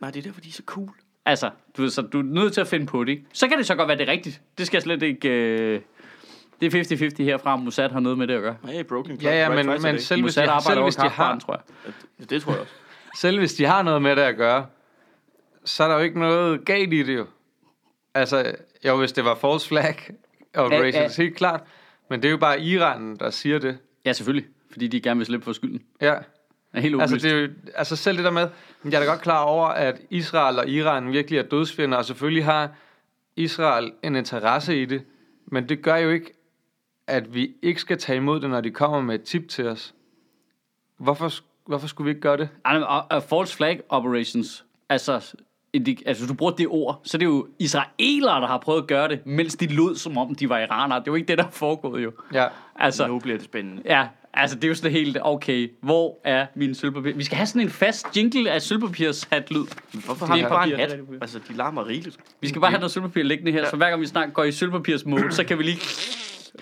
Speaker 3: Nej, det er derfor, de er så cool.
Speaker 1: Altså, du, ved, så du er nødt til at finde på det, ikke? Så kan det så godt være, det er rigtigt. Det skal jeg slet ikke... Øh, det er 50-50 herfra, om Mossad har noget med det at gøre.
Speaker 3: Nej, Broken
Speaker 2: ja, ja, men, men selv, hvis de,
Speaker 1: arbejder
Speaker 2: selv,
Speaker 1: over
Speaker 2: hvis de har,
Speaker 1: tror jeg.
Speaker 3: Det, det tror jeg også.
Speaker 2: selv hvis de har noget med det at gøre, så er der jo ikke noget galt i det jo. Altså, jo, hvis det var false flag
Speaker 1: Ja,
Speaker 2: ja,
Speaker 1: ja.
Speaker 2: ja. helt klart. Men det er jo bare Iran, der siger det.
Speaker 1: Ja, selvfølgelig. Fordi de gerne vil slippe for skylden.
Speaker 2: Ja,
Speaker 1: Er helt
Speaker 2: altså, det er jo, altså selv det der med, men jeg er da godt klar over, at Israel og Iran virkelig er dødsfjender, og selvfølgelig har Israel en interesse i det, men det gør jo ikke, at vi ikke skal tage imod det, når de kommer med et tip til os. Hvorfor, hvorfor skulle vi ikke gøre det?
Speaker 1: Og, og false flag operations, altså, altså hvis du bruger det ord, så er det jo israelere, der har prøvet at gøre det, mens de lød som om de var iranere. Det er jo ikke det, der er foregået jo.
Speaker 2: Ja,
Speaker 1: Altså,
Speaker 3: Nu bliver det spændende.
Speaker 1: ja, altså det er jo sådan helt, okay, hvor er min sølvpapir? Vi skal have sådan en fast jingle af sølvpapirs hat lyd.
Speaker 3: Hvorfor
Speaker 1: Det
Speaker 3: har
Speaker 1: er
Speaker 3: vi bare en hat?
Speaker 1: er.
Speaker 3: Altså, de larmer rigeligt.
Speaker 1: Vi skal bare have noget sølvpapir liggende her, så hver gang vi snart går i sølvpapirs mode, så kan vi lige...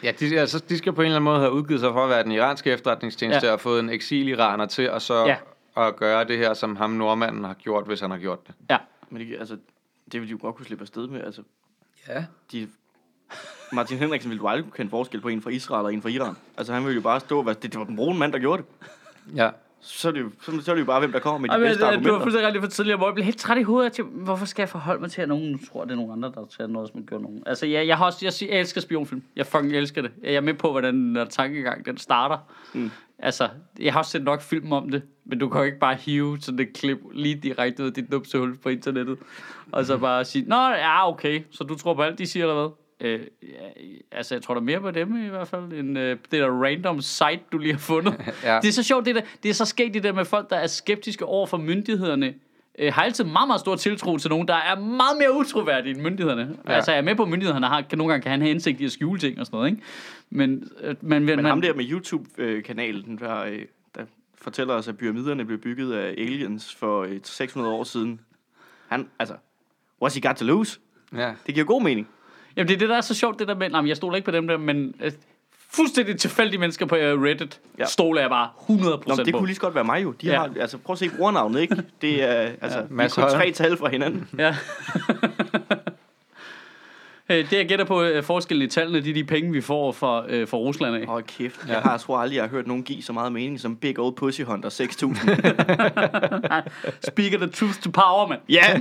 Speaker 2: ja de, altså, de skal på en eller anden måde have udgivet sig for at være den iranske efterretningstjeneste,
Speaker 1: Ja.
Speaker 2: ja. og fået en eksil-iraner til at så
Speaker 1: Ja.
Speaker 2: ja. at gøre det her, som ham nordmanden har gjort, hvis han har gjort det.
Speaker 1: Ja,
Speaker 3: Men det, altså, det ville de jo godt kunne slippe afsted med. Altså,
Speaker 2: Ja.
Speaker 3: de, Martin Henriksen ville du aldrig kunne kende forskel på en fra Israel og en fra Iran. Altså, han ville jo bare stå og være, det, det var den brune mand, der gjorde det.
Speaker 2: Ja.
Speaker 3: Så er det jo, så, så er det jo bare, hvem der kommer med de
Speaker 1: Ej, men,
Speaker 3: bedste
Speaker 1: øh, du
Speaker 3: argumenter.
Speaker 1: har fuldstændig ret for tidligere, hvor jeg blev helt træt i hovedet. Til, hvorfor skal jeg forholde mig til, at nogen tror, at det er nogen andre, der tager noget, som gør nogen? Altså, jeg, jeg, har også, jeg, jeg elsker spionfilm. Jeg fucking elsker det. Jeg er med på, hvordan den der tankegang, den starter. Mm. Altså, jeg har også set nok film om det, men du kan jo ikke bare hive sådan et klip lige direkte ud af dit numsehul på internettet, og så bare sige, nå, ja, okay, så du tror på alt, de siger, eller hvad? Øh, altså, jeg tror da mere på dem i hvert fald, end øh, det der random site, du lige har fundet.
Speaker 2: Ja.
Speaker 1: Det er så sjovt, det, der, det er så skægt det der med folk, der er skeptiske over for myndighederne, øh, har altid meget, meget stor tiltro til nogen, der er meget mere utroværdige end myndighederne. Ja. Altså, jeg er med på, at myndighederne har, kan nogle gange kan have en hensigt i at skjule ting og sådan noget, ikke? Men, øh, men,
Speaker 3: Men
Speaker 1: man,
Speaker 3: ham der med YouTube-kanalen, der, øh, der fortæller os, at pyramiderne blev bygget af aliens for øh, 600 år siden. Han, altså, what's he got to lose?
Speaker 2: Ja.
Speaker 3: Det giver god mening.
Speaker 1: Jamen, det er det, der er så sjovt, det der med, jamen, jeg stoler ikke på dem der, men øh, fuldstændig tilfældige mennesker på øh, Reddit, ja. Stoler jeg bare 100%
Speaker 3: Nå, men det
Speaker 1: på.
Speaker 3: kunne lige så godt være mig jo. De
Speaker 1: Ja.
Speaker 3: har, altså, prøv at se brugernavnet, ikke? Det er, altså, ja, vi
Speaker 2: Mads
Speaker 3: kun
Speaker 2: Højer.
Speaker 3: tre tal fra hinanden.
Speaker 1: Ja. Det jeg gætter på øh, forskellen i tallene, det er de penge, vi får fra, øh, fra Rusland af.
Speaker 3: Hold kæft. Jeg har, jeg tror aldrig, jeg har hørt nogen give så meget mening som Big Old Pussy Hunter 6000.
Speaker 1: Speaker the truth to power, mand.
Speaker 3: ja!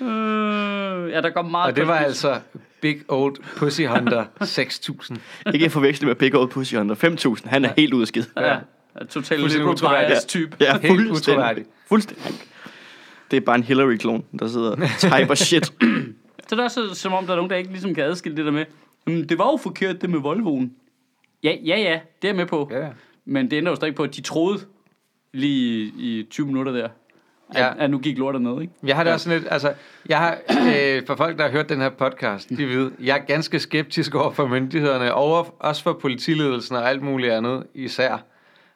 Speaker 1: Øh, ja, der går meget
Speaker 2: Og det var altså Big Old Pussy Hunter 6000.
Speaker 3: Ikke forveksle med Big Old Pussy Hunter 5000. Han er helt ude af skid.
Speaker 1: Ja, ja totalt
Speaker 2: Fuldstændig
Speaker 1: liberal
Speaker 2: utroværdigt.
Speaker 1: bias type.
Speaker 3: Ja,
Speaker 2: Helt
Speaker 3: fuldstændig.
Speaker 2: utroværdigt.
Speaker 3: Fuldstændig. Det er bare en Hillary-klon, der sidder og typer shit.
Speaker 1: Så det er også som om, der er nogen, der ikke ligesom kan adskille det der med, "Jamen, det var jo forkert, det med Volvoen. Ja, ja, ja, det er jeg med på.
Speaker 2: Ja.
Speaker 1: Men det ændrer jo stadig på, at de troede lige i, i 20 minutter der, at,
Speaker 2: Ja.
Speaker 1: at nu gik lortet ned, ikke?
Speaker 2: Jeg har det også sådan lidt, altså, jeg har, øh, for folk, der har hørt den her podcast, de ved, jeg er ganske skeptisk over for myndighederne, og også for politiledelsen og alt muligt andet især.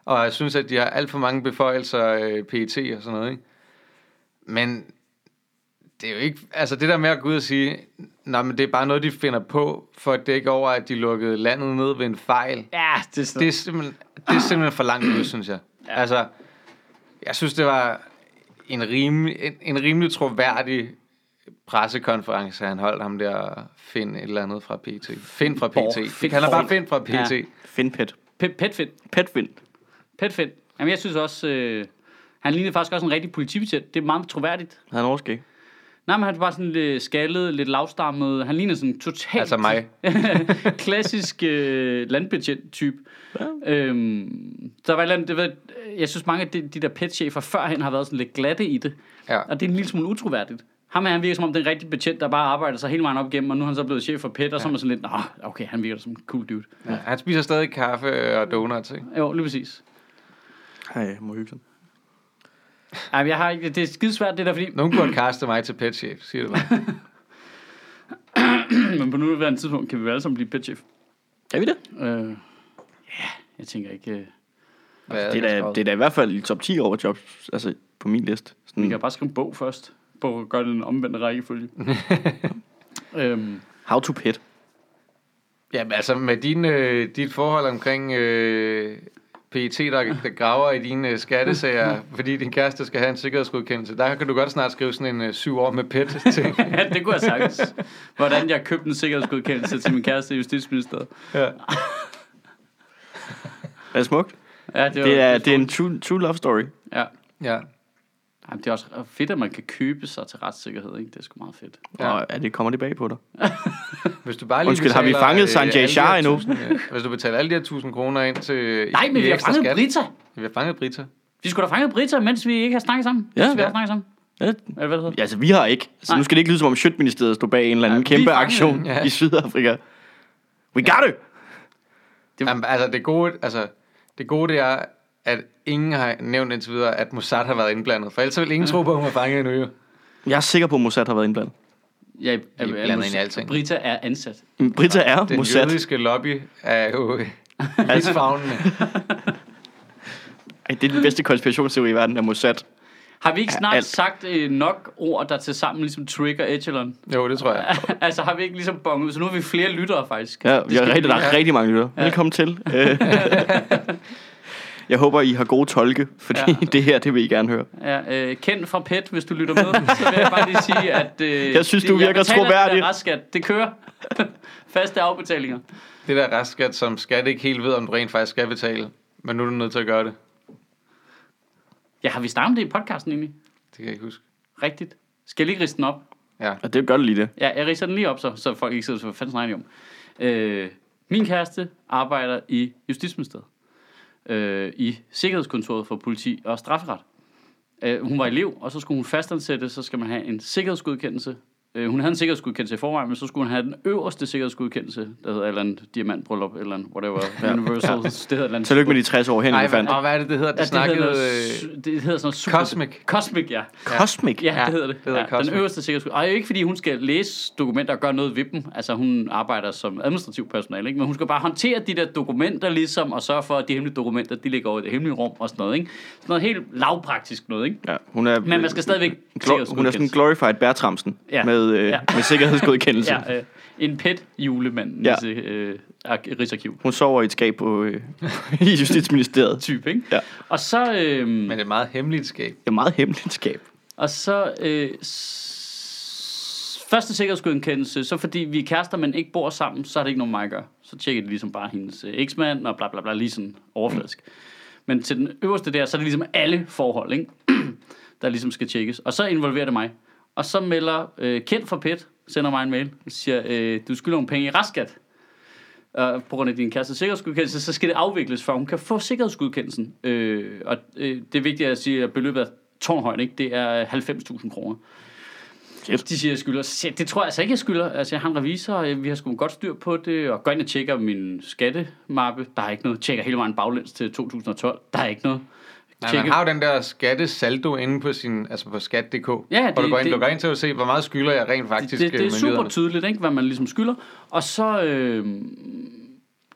Speaker 2: Og jeg synes, at de har alt for mange beføjelser, øh, PET og sådan noget, ikke? Men det er jo ikke, altså det der med at gå ud og sige, nej, men det er bare noget, de finder på, for at dække over, at de lukkede landet ned ved en fejl.
Speaker 1: Ja, det er sådan
Speaker 2: Det er simpelthen, det er simpelthen for langt ud, synes jeg. Ja. Altså, jeg synes, det var en rimelig, en, en rimelig troværdig pressekonference, han holdt ham der, Finn et eller andet fra PT. Finn fra. PT.
Speaker 1: Finn
Speaker 2: kalder bare. Finn fra PT.
Speaker 1: Ja.
Speaker 2: Ja.
Speaker 3: Finpet.
Speaker 1: Pet, petfedt.
Speaker 3: Petfin.
Speaker 1: Petfedt. Jamen, jeg synes også, øh, han lignede faktisk også en rigtig politibetjent. Det er meget troværdigt.
Speaker 3: Han er overskæg.
Speaker 1: Nej, men han var sådan lidt skaldet, lidt lavstammet. Han ligner sådan totalt...
Speaker 2: Altså mig.
Speaker 1: klassisk øh, landbetjent-type. Ja. Øhm, der var et eller andet, det ved, jeg synes mange af de, de der petchefer førhen har været sådan lidt glatte i det.
Speaker 2: Ja.
Speaker 1: Og det er en lille smule utroværdigt. Ham her, han virker som om den rigtige betjent, der bare arbejder sig hele vejen op igennem, og nu er han så blevet chef for PET, og så er man sådan lidt, Nå, okay, han virker som en cool dude.
Speaker 2: Ja. Han spiser stadig kaffe og donuts, ikke?
Speaker 1: Jo, lige præcis.
Speaker 3: Ej, jeg må hygge sig.
Speaker 1: Ej, jeg har ikke, det er skidesvært det der, fordi
Speaker 2: Nogen burde kaste mig til petchef, siger det bare.
Speaker 1: men på nuværende tidspunkt kan vi alle sammen blive petchef.
Speaker 3: Er vi det?
Speaker 1: Øh, ja, jeg tænker ikke,
Speaker 2: Hvad
Speaker 3: Det er, da, det er da i hvert fald i top 10 over jobs, altså på min liste.
Speaker 1: vi
Speaker 3: Sådan,
Speaker 1: kan bare skrive en bog først, på at gøre den omvendte rækkefølge. øhm,
Speaker 3: how to pet.
Speaker 2: Jamen altså med din, øh, dit forhold omkring øh, PET, der, der graver i dine øh, skattesager, fordi din kæreste skal have en sikkerhedsgodkendelse, der kan du godt snart skrive sådan en øh, syv år med PET ting.
Speaker 1: ja, det kunne jeg sagtens. Hvordan jeg købte en sikkerhedsgodkendelse til min kæreste i Justitsministeriet.
Speaker 2: ja.
Speaker 3: Er det smukt?
Speaker 1: Ja, det, var,
Speaker 3: Det er, det er en true, true love story.
Speaker 1: Ja.
Speaker 2: ja.
Speaker 1: Jamen, det er også fedt, at man kan købe sig til retssikkerhed, ikke? Det er sgu meget fedt.
Speaker 2: Ja.
Speaker 3: Ja. Og er det kommer det bag på dig?
Speaker 2: Hvis du bare lige
Speaker 3: Undskyld, har vi
Speaker 2: betaler,
Speaker 3: fanget
Speaker 2: øh,
Speaker 3: Sanjay Shah endnu?
Speaker 2: øh, Hvis du betaler alle de her 1000 kroner ind til
Speaker 1: Nej, men vi har fanget
Speaker 2: skat.
Speaker 1: Brita.
Speaker 2: Vi har fanget Brita.
Speaker 1: Vi skulle da fanget Brita, mens vi ikke har snakket sammen.
Speaker 3: Ja.
Speaker 1: Mens vi har
Speaker 2: Ja.
Speaker 1: snakket sammen.
Speaker 3: Ja,
Speaker 1: hvad det hedder.
Speaker 3: Ja, altså vi har ikke. Så
Speaker 1: Nej.
Speaker 3: nu skal det ikke lyde som om Sjøtministeriet stod bag en eller anden
Speaker 1: vi
Speaker 3: kæmpe aktion
Speaker 2: ja.
Speaker 3: i Sydafrika. We got it!
Speaker 1: Det-
Speaker 2: Jamen, altså, det gode, altså, det gode det er, at ingen har nævnt indtil videre, at Mossad har været indblandet. For ellers vil ingen tro på, at hun har fanget endnu. jo.
Speaker 3: Jeg er sikker på, at Mossad har været indblandet.
Speaker 1: Ja,
Speaker 2: er blandet ind i alting.
Speaker 1: Brita er ansat.
Speaker 3: Men Brita er
Speaker 2: Den
Speaker 3: Mossad.
Speaker 2: jødiske lobby er jo rigsfagnende.
Speaker 3: Ej, det er den bedste konspirationsteori i verden af Mossad.
Speaker 1: Har vi ikke
Speaker 3: Ja,
Speaker 1: snart
Speaker 3: alt.
Speaker 1: sagt øh, nok ord, der til sammen ligesom trigger Echelon?
Speaker 2: Jo, det tror jeg.
Speaker 1: altså har vi ikke ligesom bonget ud, så nu har vi flere lyttere faktisk.
Speaker 3: Ja, vi har rigtig, der er
Speaker 2: ja.
Speaker 3: rigtig mange lytter. Velkommen til. Øh, Jeg håber, I har gode tolke, fordi
Speaker 1: Ja.
Speaker 3: det her, det vil I gerne høre.
Speaker 1: Ja, øh, kendt fra PET, hvis du lytter med, så vil jeg bare lige sige, at... Øh,
Speaker 3: Jeg synes, du
Speaker 1: det-
Speaker 3: virker troværdig.
Speaker 1: Det, der restskat. det kører. Faste afbetalinger.
Speaker 2: Det der restskat, som skat ikke helt ved, om du rent faktisk skal betale. Men nu er du nødt til at gøre det.
Speaker 1: Ja, har vi snakket om det i podcasten egentlig?
Speaker 2: Det kan jeg ikke huske.
Speaker 1: Rigtigt. Skal jeg lige riste den op?
Speaker 2: Ja.
Speaker 3: Og det gør det lige det.
Speaker 1: Ja, jeg riser den lige op, så, så folk ikke sidder så fanden snakker om. Øh, min kæreste arbejder i Justitsministeriet. Øh, I Sikkerhedskontoret for politi og strafferet. Øh, hun var elev, og så skulle hun fastansætte, så skal man have en sikkerhedsgodkendelse. Øh, hun havde en sikkerhedsgodkendelse i forvejen, men så skulle hun have den øverste sikkerhedsgodkendelse, der hedder et eller andet diamantbryllup, eller andet, whatever, Universal, det hedder et eller andet.
Speaker 3: Tillykke med de 60 år hen,
Speaker 2: Ej,
Speaker 3: vi fandt.
Speaker 2: og hvad er det, det hedder? Det
Speaker 1: Ja, det,
Speaker 2: snakkede...
Speaker 1: hedder,
Speaker 2: øh,
Speaker 1: noget, det hedder sådan noget super...
Speaker 2: Cosmic.
Speaker 1: Cosmic, ja.
Speaker 3: Cosmic.
Speaker 1: Ja,
Speaker 2: Ja,
Speaker 1: det hedder det.
Speaker 2: det hedder
Speaker 1: ja,
Speaker 2: Cosmic.
Speaker 1: den øverste sikkerhedsgodkendelse. Og ikke fordi hun skal læse dokumenter og gøre noget ved dem. Altså hun arbejder som administrativ personale, ikke? Men hun skal bare håndtere de der dokumenter ligesom, og sørge for, at de hemmelige dokumenter, de ligger over i det hemmelige rum og sådan noget, ikke? Sådan noget helt lavpraktisk noget, ikke?
Speaker 3: Ja, hun er,
Speaker 1: Men man skal stadigvæk
Speaker 3: Glo- hun er sådan en glorified Bertramsen
Speaker 1: Ja.
Speaker 3: ja. Med, øh,
Speaker 1: Ja.
Speaker 3: med sikkerhedsgodkendelse.
Speaker 1: Ja, øh, en pet julemand,
Speaker 3: Ja.
Speaker 1: øh, ark- Rigsarkiv.
Speaker 3: Hun sover i et skab på, øh, i Justitsministeriet.
Speaker 1: Type, ikke?
Speaker 3: Ja.
Speaker 1: Og så, øh,
Speaker 2: Men det er et meget hemmeligt skab.
Speaker 3: Det er meget hemmeligt skab.
Speaker 1: og så, øh, Første sikkerhedsgodkendelse, så fordi vi er kærester, men ikke bor sammen, så er det ikke noget med mig at gøre. Så tjekker de ligesom bare hendes øh, eksmand og bla bla bla, lige sådan overfladisk. Men til den øverste der, så er det ligesom alle forhold, ikke? der ligesom skal tjekkes. Og så involverer det mig. Og så melder øh, Kent fra PET, sender mig en mail, og siger, øh, du skylder nogle penge i restskat. Og på grund af din kæreste sikkerhedsgodkendelse, så skal det afvikles, for hun kan få sikkerhedsgodkendelsen. Øh, og øh, det er vigtigt at sige, at beløbet er tårnhøjt, ikke? Det er 90.000 kroner.
Speaker 3: Shit.
Speaker 1: De siger, jeg skylder. Jeg, Det tror jeg altså ikke, jeg skylder. Altså, jeg har en revisor, og vi har sgu godt styr på det, og går ind og tjekker min skattemappe. Der er ikke noget. Tjekker hele vejen baglæns til 2012. Der er ikke noget.
Speaker 2: Nej, man har jo den der skattesaldo inde på sin, altså på skat.dk,
Speaker 1: Ja,
Speaker 2: hvor
Speaker 1: det-
Speaker 2: du går ind,
Speaker 1: det-
Speaker 2: du går ind til at se, hvor meget skylder jeg rent faktisk
Speaker 1: det, det, det er
Speaker 2: øh,
Speaker 1: super tydeligt, ikke, hvad man ligesom skylder. Og så, øh,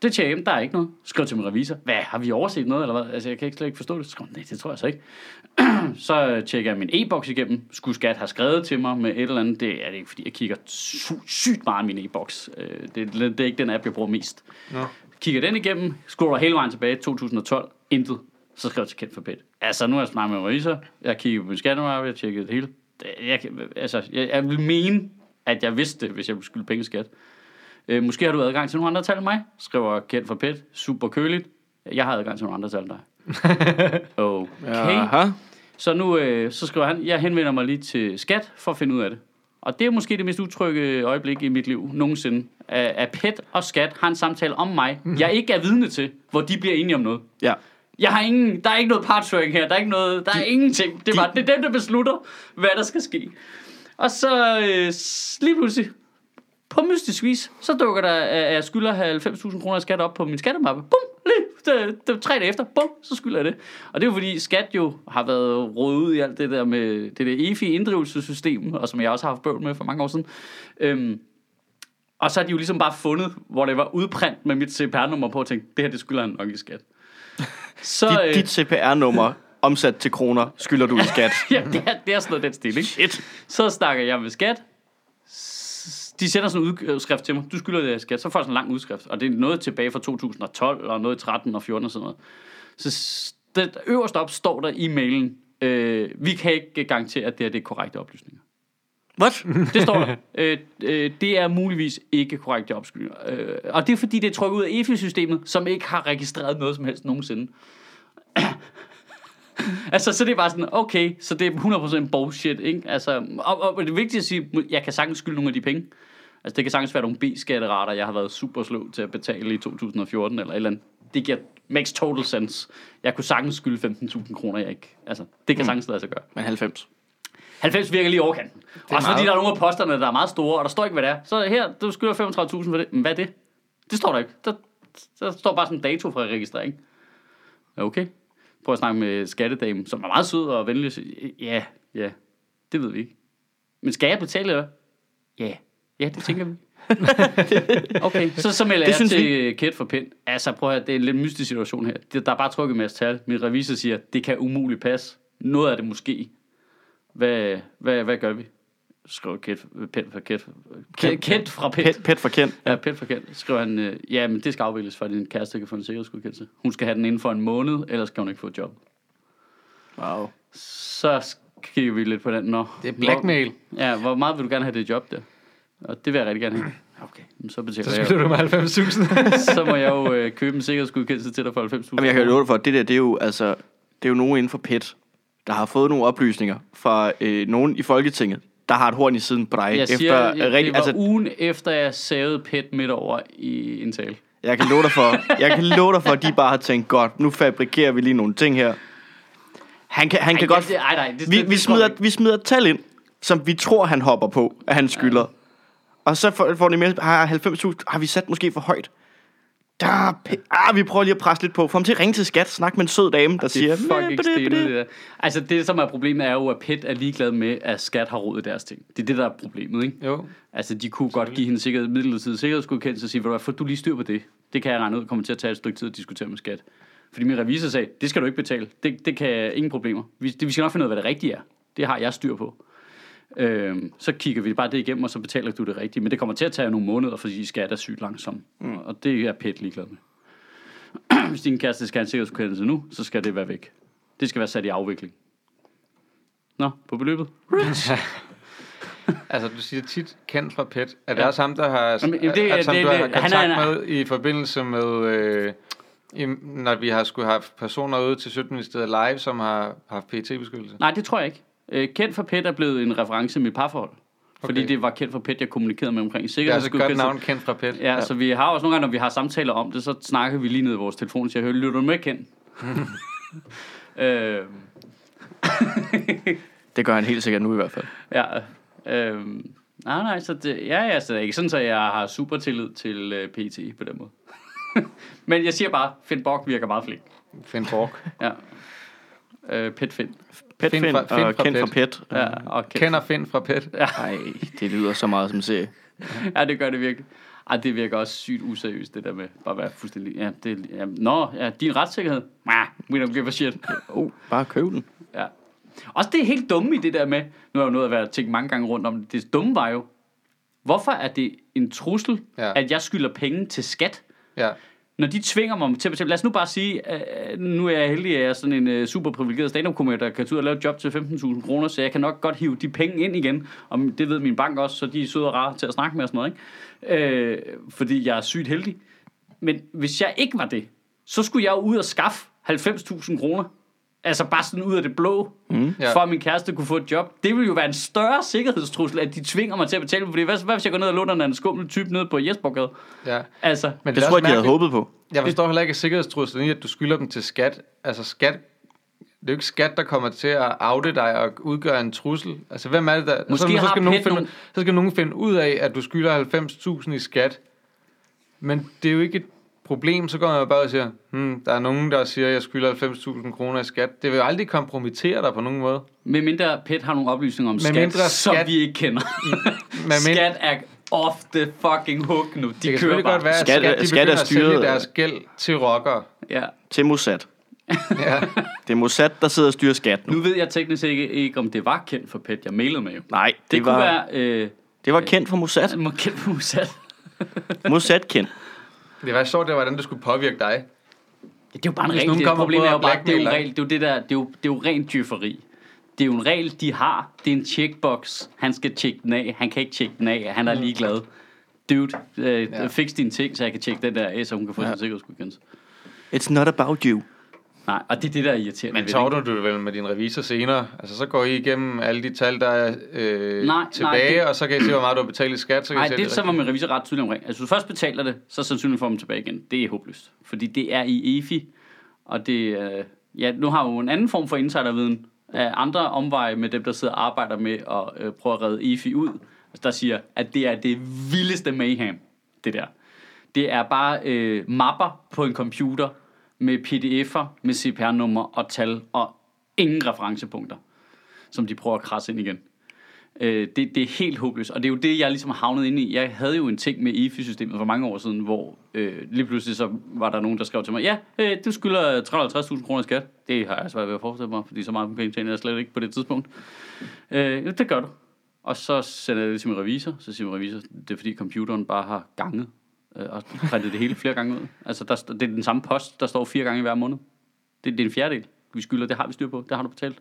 Speaker 1: det tjekker jeg, der er ikke noget. Skriv til min revisor, hvad, har vi overset noget, eller hvad? Altså, jeg kan ikke slet ikke forstå det. Jeg, nej, det tror jeg så ikke. så øh, tjekker jeg min e-boks igennem. Skulle skat have skrevet til mig med et eller andet? Det er det ikke, fordi jeg kigger sy- sygt meget i min e-boks. Øh, det, det er ikke den app, jeg bruger mest.
Speaker 2: Nå.
Speaker 1: Kigger den igennem, scroller hele vejen tilbage 2012, intet. Så skriver jeg til Kent for Pet. Altså, nu har jeg snakket med Marisa, jeg kigger på min skattemappe, jeg tjekker det hele. Jeg, altså, jeg, jeg vil mene, at jeg vidste det, hvis jeg skulle penge skat. Øh, måske har du adgang til nogle andre tal end mig, skriver Kent for Pet. Super køligt. Jeg har adgang til nogle andre tal end dig. Okay.
Speaker 3: Aha.
Speaker 1: Så nu øh, så skriver han, jeg henvender mig lige til skat for at finde ud af det. Og det er måske det mest utrygge øjeblik i mit liv nogensinde. At PET og skat har en samtale om mig, jeg ikke er vidne til, hvor de bliver enige om noget.
Speaker 3: Ja.
Speaker 1: Jeg har ingen, der er ikke noget partshøring her, der er ikke noget, der er ingenting. Det er, bare, det er dem, der beslutter, hvad der skal ske. Og så øh, lige pludselig, på mystisk vis, så dukker der, at jeg skylder 90.000 kroner skat op på min skattemappe. Bum! Lige, det, det, tre dage efter, bum, så skylder jeg det. Og det er jo fordi, skat jo har været rodet ud i alt det der med det der EFI inddrivelsessystem, og som jeg også har haft bøvl med for mange år siden. Øhm, og så har de jo ligesom bare fundet, hvor det var udprint med mit CPR-nummer på, og tænkt, det her, det skylder han nok i skat. Så,
Speaker 3: Dit, dit CPR-nummer omsat til kroner skylder du i skat.
Speaker 1: ja, det er, det er sådan noget den stil, ikke?
Speaker 3: Shit.
Speaker 1: Så snakker jeg med skat. De sender sådan en udskrift til mig. Du skylder det skat. Så får jeg sådan en lang udskrift. Og det er noget tilbage fra 2012, og noget i 13 og 14 og sådan noget. Så det, øverst op står der i mailen, øh, vi kan ikke garantere, at det, her, det er korrekte oplysninger.
Speaker 3: What?
Speaker 1: Det står der. øh, øh, det er muligvis ikke korrekte oplysninger. Øh, og det er fordi, det er trukket ud af EFI-systemet, som ikke har registreret noget som helst nogensinde. altså, så det er bare sådan, okay, så det er 100% bullshit, ikke? Altså, og, og det er vigtigt at sige, jeg kan sagtens skylde nogle af de penge. Altså, det kan sagtens være nogle B-skatterater, jeg har været super slå til at betale i 2014, eller et eller andet. Det giver, makes total sense. Jeg kunne sagtens skylde 15.000 kroner, jeg ikke. Altså, det kan sagtens lade sig gøre.
Speaker 3: Men 90.
Speaker 1: 90 virker lige overkanten. Også
Speaker 2: meget.
Speaker 1: fordi der er nogle af posterne, der er meget store, og der står ikke, hvad det er. Så her, du skylder 35.000 for det. Men hvad er det? Det står der ikke. Der, der står bare sådan en dato fra registrering. Okay. Prøv at snakke med skattedamen, som er meget sød og venlig. Ja, ja, det ved vi ikke. Men skal jeg betale det? Ja, ja, det tænker vi. okay, så, så melder
Speaker 3: Det
Speaker 1: jeg
Speaker 3: synes
Speaker 1: til Kate for Pind. Altså prøv at høre, det er en lidt mystisk situation her. Der er bare trykket en masse tal. Min revisor siger, det kan umuligt passe. Noget af det måske. Hvad, hvad, hvad gør vi? Skriver Kent, Pent fra Kent, Kent, Kent fra Pent.
Speaker 3: Pet, pet for kendt.
Speaker 1: Ja, Pent fra Kent. Skriver han, øh, ja, men det skal afvikles, for at din kæreste kan få en sikkerhedsgodkendelse. Hun skal have den inden for en måned, ellers skal hun ikke få et job.
Speaker 3: Wow.
Speaker 1: Så kigger vi lidt på den. Nå,
Speaker 2: Det er blackmail.
Speaker 1: Hvor, ja, hvor meget vil du gerne have det job der? Og det vil jeg rigtig gerne have. Okay, så betaler
Speaker 2: Så
Speaker 1: jeg.
Speaker 2: skylder du med 90.000.
Speaker 1: så må jeg jo øh, købe en sikkerhedsgodkendelse til dig for 90.000.
Speaker 3: Jamen, jeg kan jo love for, at det der, det er jo, altså, det er jo nogen inden for PET, der har fået nogle oplysninger fra øh, nogen i Folketinget, der har et horn i siden på dig.
Speaker 1: Jeg
Speaker 3: efter,
Speaker 1: siger,
Speaker 3: øh,
Speaker 1: det
Speaker 3: rigtig,
Speaker 1: var
Speaker 3: altså,
Speaker 1: ugen efter, jeg savede pet midt over i en tale.
Speaker 3: jeg kan love dig for, jeg kan love dig for, at de bare har tænkt, godt, nu fabrikerer vi lige nogle ting her. Han kan, han kan
Speaker 1: Ej,
Speaker 3: godt...
Speaker 1: det- ej, nej, det-
Speaker 3: vi,
Speaker 1: det-
Speaker 3: vi,
Speaker 1: det
Speaker 3: smider, vi smider et tal ind, som vi tror, han hopper på, at han skylder. Og så får, får de med, har 90.000, har vi sat måske for højt? Der, er p- ah, vi prøver lige at presse lidt på. Få ham til at ringe til skat, snak med en sød dame, der
Speaker 1: Det
Speaker 3: siger...
Speaker 1: er fucking
Speaker 3: "Meh,
Speaker 1: stenet,
Speaker 3: bidi,
Speaker 1: det
Speaker 3: bidi."
Speaker 1: der. Altså, det som er problemet er jo, at PET er ligeglad med, at skat har råd i deres ting. Det er det, der er problemet, ikke?
Speaker 2: jo.
Speaker 1: Altså, de kunne godt give hende sikkerhed, midlertidig sikkerhedsgodkendelse og sige, "Ved du hvad, du lige styr på det. Det kan jeg regne ud, kommer til at tage et stykke tid at diskutere med skat. Fordi min revisor sagde, det skal du ikke betale. Det, det kan ingen problemer. Vi, det, vi skal nok finde ud af, hvad det rigtige er. Det har jeg styr på. Øhm, så kigger vi bare det igennem, og så betaler du det rigtige. Men det kommer til at tage nogle måneder, fordi skat er sygt langsom. Mm. Og det er PET ligeglad med. Hvis din kæreste skal have en sikkerhedsgodkendelse nu, så skal det være væk. Det skal være sat i afvikling. Nå, på beløbet.
Speaker 2: Altså, du siger tit kendt fra PET. Er det
Speaker 1: Ja.
Speaker 2: også ham, der har,
Speaker 1: Jamen, det-
Speaker 2: som
Speaker 1: det-
Speaker 2: du har
Speaker 1: det- han
Speaker 2: kontakt
Speaker 1: er-
Speaker 2: med i forbindelse med, øh, i, når vi har skulle have personer ude til Sødministeriet live, som har haft PT-beskyttelse?
Speaker 1: Nej, det tror jeg ikke. Øh, kendt for PET er blevet en reference i mit parforhold. Fordi
Speaker 2: Okay.
Speaker 1: det var kendt for PET, jeg kommunikerede med omkring
Speaker 2: Det er
Speaker 1: sikkerhed.
Speaker 2: altså godt navn, kendt fra PET.
Speaker 1: Ja, ja, så vi har også nogle gange, når vi har samtaler om det, så snakker vi lige ned i vores telefon og siger, hør, lytter du med, Ken? øh,
Speaker 3: Det gør han helt sikkert nu i hvert fald.
Speaker 1: ja, øh, nej, nej, så det, ja, ja, så det er ikke sådan, at jeg har super tillid til øh, PT på den måde. Men jeg siger bare, Finn Borg virker meget flink.
Speaker 2: Finn Borg.
Speaker 1: Ja. Øh, Pet Finn.
Speaker 3: Pet
Speaker 2: Finn
Speaker 3: Finn,
Speaker 2: fra- Finn
Speaker 3: og
Speaker 2: fra
Speaker 3: kendt fra
Speaker 2: Pet.
Speaker 3: Pet.
Speaker 1: Ja, og Ken.
Speaker 2: Kender Finn fra PET.
Speaker 3: Ej, det lyder så meget som serie.
Speaker 1: Ja, det gør det virkelig. Ej, det virker også sygt useriøst, det der med bare at være fuldstændig... Ja, det, ja, nå, ja, din retssikkerhed. We don't give a shit.
Speaker 3: Oh, bare køb den.
Speaker 1: Ja. Også det er helt dumme i det der med, nu har jeg jo nået at være tænkt mange gange rundt om det, det dumme var jo, hvorfor er det en trussel,
Speaker 2: ja.
Speaker 1: at jeg skylder penge til skat,
Speaker 2: Ja
Speaker 1: når de tvinger mig til at betale. Lad os nu bare sige, øh, nu er jeg heldig, at jeg er sådan en øh, super privilegeret stand-up-komiker, der kan tage ud og lave et job til 15.000 kroner, så jeg kan nok godt hive de penge ind igen, og det ved min bank også, så de er søde og rare til at snakke med og sådan noget, ikke? Øh, fordi jeg er sygt heldig. Men hvis jeg ikke var det, så skulle jeg jo ud og skaffe 90.000 kroner. Altså bare sådan ud af det blå, mm.
Speaker 2: Ja.
Speaker 1: for at min kæreste kunne få et job. Det ville jo være en større sikkerhedstrussel, at de tvinger mig til at betale. Fordi hvad, hvad hvis jeg går ned og låner en skummel type nede på Jespergade?
Speaker 2: ja.
Speaker 1: Altså,
Speaker 2: Men
Speaker 3: Det
Speaker 2: er
Speaker 3: tror jeg, de havde håbet på.
Speaker 2: Jeg forstår heller ikke sikkerhedstruslen i, at du skylder dem til skat. Altså skat, det er jo ikke skat, der kommer til at oute dig og udgøre en trussel. Altså hvem er det der?
Speaker 1: Måske
Speaker 2: så,
Speaker 1: har
Speaker 2: skal nogen finde,
Speaker 1: nogle-
Speaker 2: så skal nogen finde ud af, at du skylder 90.000 i skat. Men det er jo ikke problem, så går man bare og siger, hmm, der er nogen, der siger, at jeg skylder 90.000 kroner i skat. Det vil jo aldrig kompromittere dig på nogen måde.
Speaker 1: Med mindre PET har nogle oplysninger om skat,
Speaker 2: mindre
Speaker 1: som
Speaker 2: skat-
Speaker 1: vi ikke kender.
Speaker 2: Men,
Speaker 1: skat er off the fucking hook nu. De
Speaker 2: det kan
Speaker 1: kører bare.
Speaker 2: godt være, at
Speaker 3: Skat-
Speaker 2: skat, de
Speaker 3: skat er
Speaker 2: begynder at sælge
Speaker 3: styret-
Speaker 2: deres gæld til rockere.
Speaker 1: Ja.
Speaker 3: Til Mossad.
Speaker 2: Ja.
Speaker 3: Det er Mossad, der sidder og styrer skat nu.
Speaker 1: Nu ved jeg teknisk ikke, ikke, om det var kendt for PET, jeg mailede med jo.
Speaker 3: Nej, det,
Speaker 1: Det,
Speaker 3: det
Speaker 1: kunne
Speaker 3: var,
Speaker 1: være øh,
Speaker 3: det var kendt for Mossad.
Speaker 1: må kendt for Mossad.
Speaker 3: Mossad kendt.
Speaker 2: Det var sjovt, det var, hvordan det skulle påvirke dig.
Speaker 1: Det er jo bare en regel. Det,
Speaker 2: på
Speaker 1: er jo bare, det er jo regel. Det er jo, det der, det er jo, det er jo rent djøfferi. Det er jo en regel, de har. Det er en checkbox. Han skal tjekke den af. Han kan ikke tjekke den af. Han er ligeglad. Dude, øh,
Speaker 2: Ja.
Speaker 1: ja. fix dine ting, så jeg kan tjekke den der af, så hun kan få ja. sin sikkerhedsgodkendelse.
Speaker 3: It's not about you.
Speaker 1: Nej, og det er det, der er irriterende.
Speaker 2: Men
Speaker 1: det, ikke?
Speaker 2: du det vel med din revisor senere? Altså, så går I igennem alle de tal, der er øh,
Speaker 1: Nej,
Speaker 2: tilbage,
Speaker 1: nej, det-
Speaker 2: og så kan I se, hvor meget du har betalt i skat. Så kan
Speaker 1: Nej,
Speaker 2: I
Speaker 1: det
Speaker 2: at
Speaker 1: så var min revisor ret tydelig omkring. Altså, hvis du først betaler det, så sandsynligt for dem tilbage igen. Det er håbløst. Fordi det er i EFI, og det øh, ja, nu har jo en anden form for insiderviden af andre omveje med dem, der sidder og arbejder med at øh, prøve at redde EFI ud. Altså, der siger, at det er det vildeste mayhem, det der. Det er bare øh, mapper på en computer med pdf'er, med CPR-nummer og tal og ingen referencepunkter, som de prøver at krasse ind igen. Øh, det, det er helt håbløst, og det er jo det, jeg ligesom har havnet inde i. Jeg havde jo en ting med EFI-systemet for mange år siden, hvor øh, lige pludselig så var der nogen, der skrev til mig, ja, øh, du skylder 350.000 kroner i skat. Det har jeg svært ved at forestille mig, fordi så meget penge tjener jeg slet ikke på det tidspunkt. Øh, jo, det gør du. Og så sender jeg det til min revisor, så siger min revisor, det er fordi computeren bare har ganget øh, og printet det hele flere gange ud. Altså, der, det er den samme post, der står fire gange i hver måned. Det, det er en fjerdedel, vi skylder. Det har vi styr på. Det har du betalt.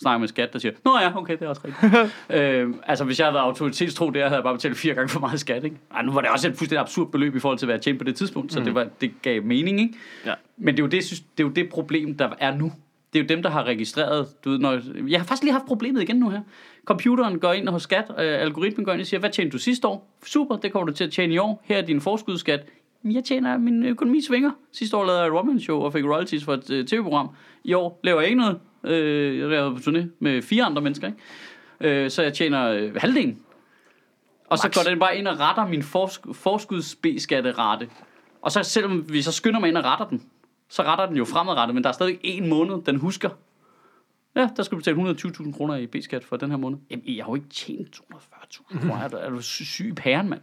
Speaker 1: Snakker med skat, der siger, Nå ja, okay, det er også rigtigt. øh, altså, hvis jeg havde været autoritetstro der, havde jeg bare betalt fire gange for meget skat, ikke? Ej, nu var det også et fuldstændig absurd beløb i forhold til, hvad jeg tjente på det tidspunkt, så mm. det, var, det gav mening, ikke?
Speaker 3: Ja.
Speaker 1: Men det er, jo det, synes- det er jo det problem, der er nu. Det er jo dem, der har registreret... Du ved, når, jeg har faktisk lige haft problemet igen nu her. Computeren går ind hos skat, øh, algoritmen går ind og siger, hvad tjente du sidste år? Super, det kommer du til at tjene i år. Her er din forskudsskat. Jeg tjener, min økonomi svinger. Sidste år lavede jeg et one show og fik royalties for et øh, tv-program. I år laver jeg ikke noget. Øh, jeg er på turné med fire andre mennesker, ikke? Øh, så jeg tjener øh, halvdelen. Og så
Speaker 3: Max.
Speaker 1: går den bare ind og retter min forsk- forskuds-B-skatterate. Og så selvom vi så skynder mig ind og retter den, så retter den jo fremadrettet, men der er stadig en måned, den husker. Ja, der skal du betale 120.000 kroner i B-skat for den her måned. Jamen, jeg har jo ikke tjent 240.000 kroner. Er du, er du sy- syg pæren, mand?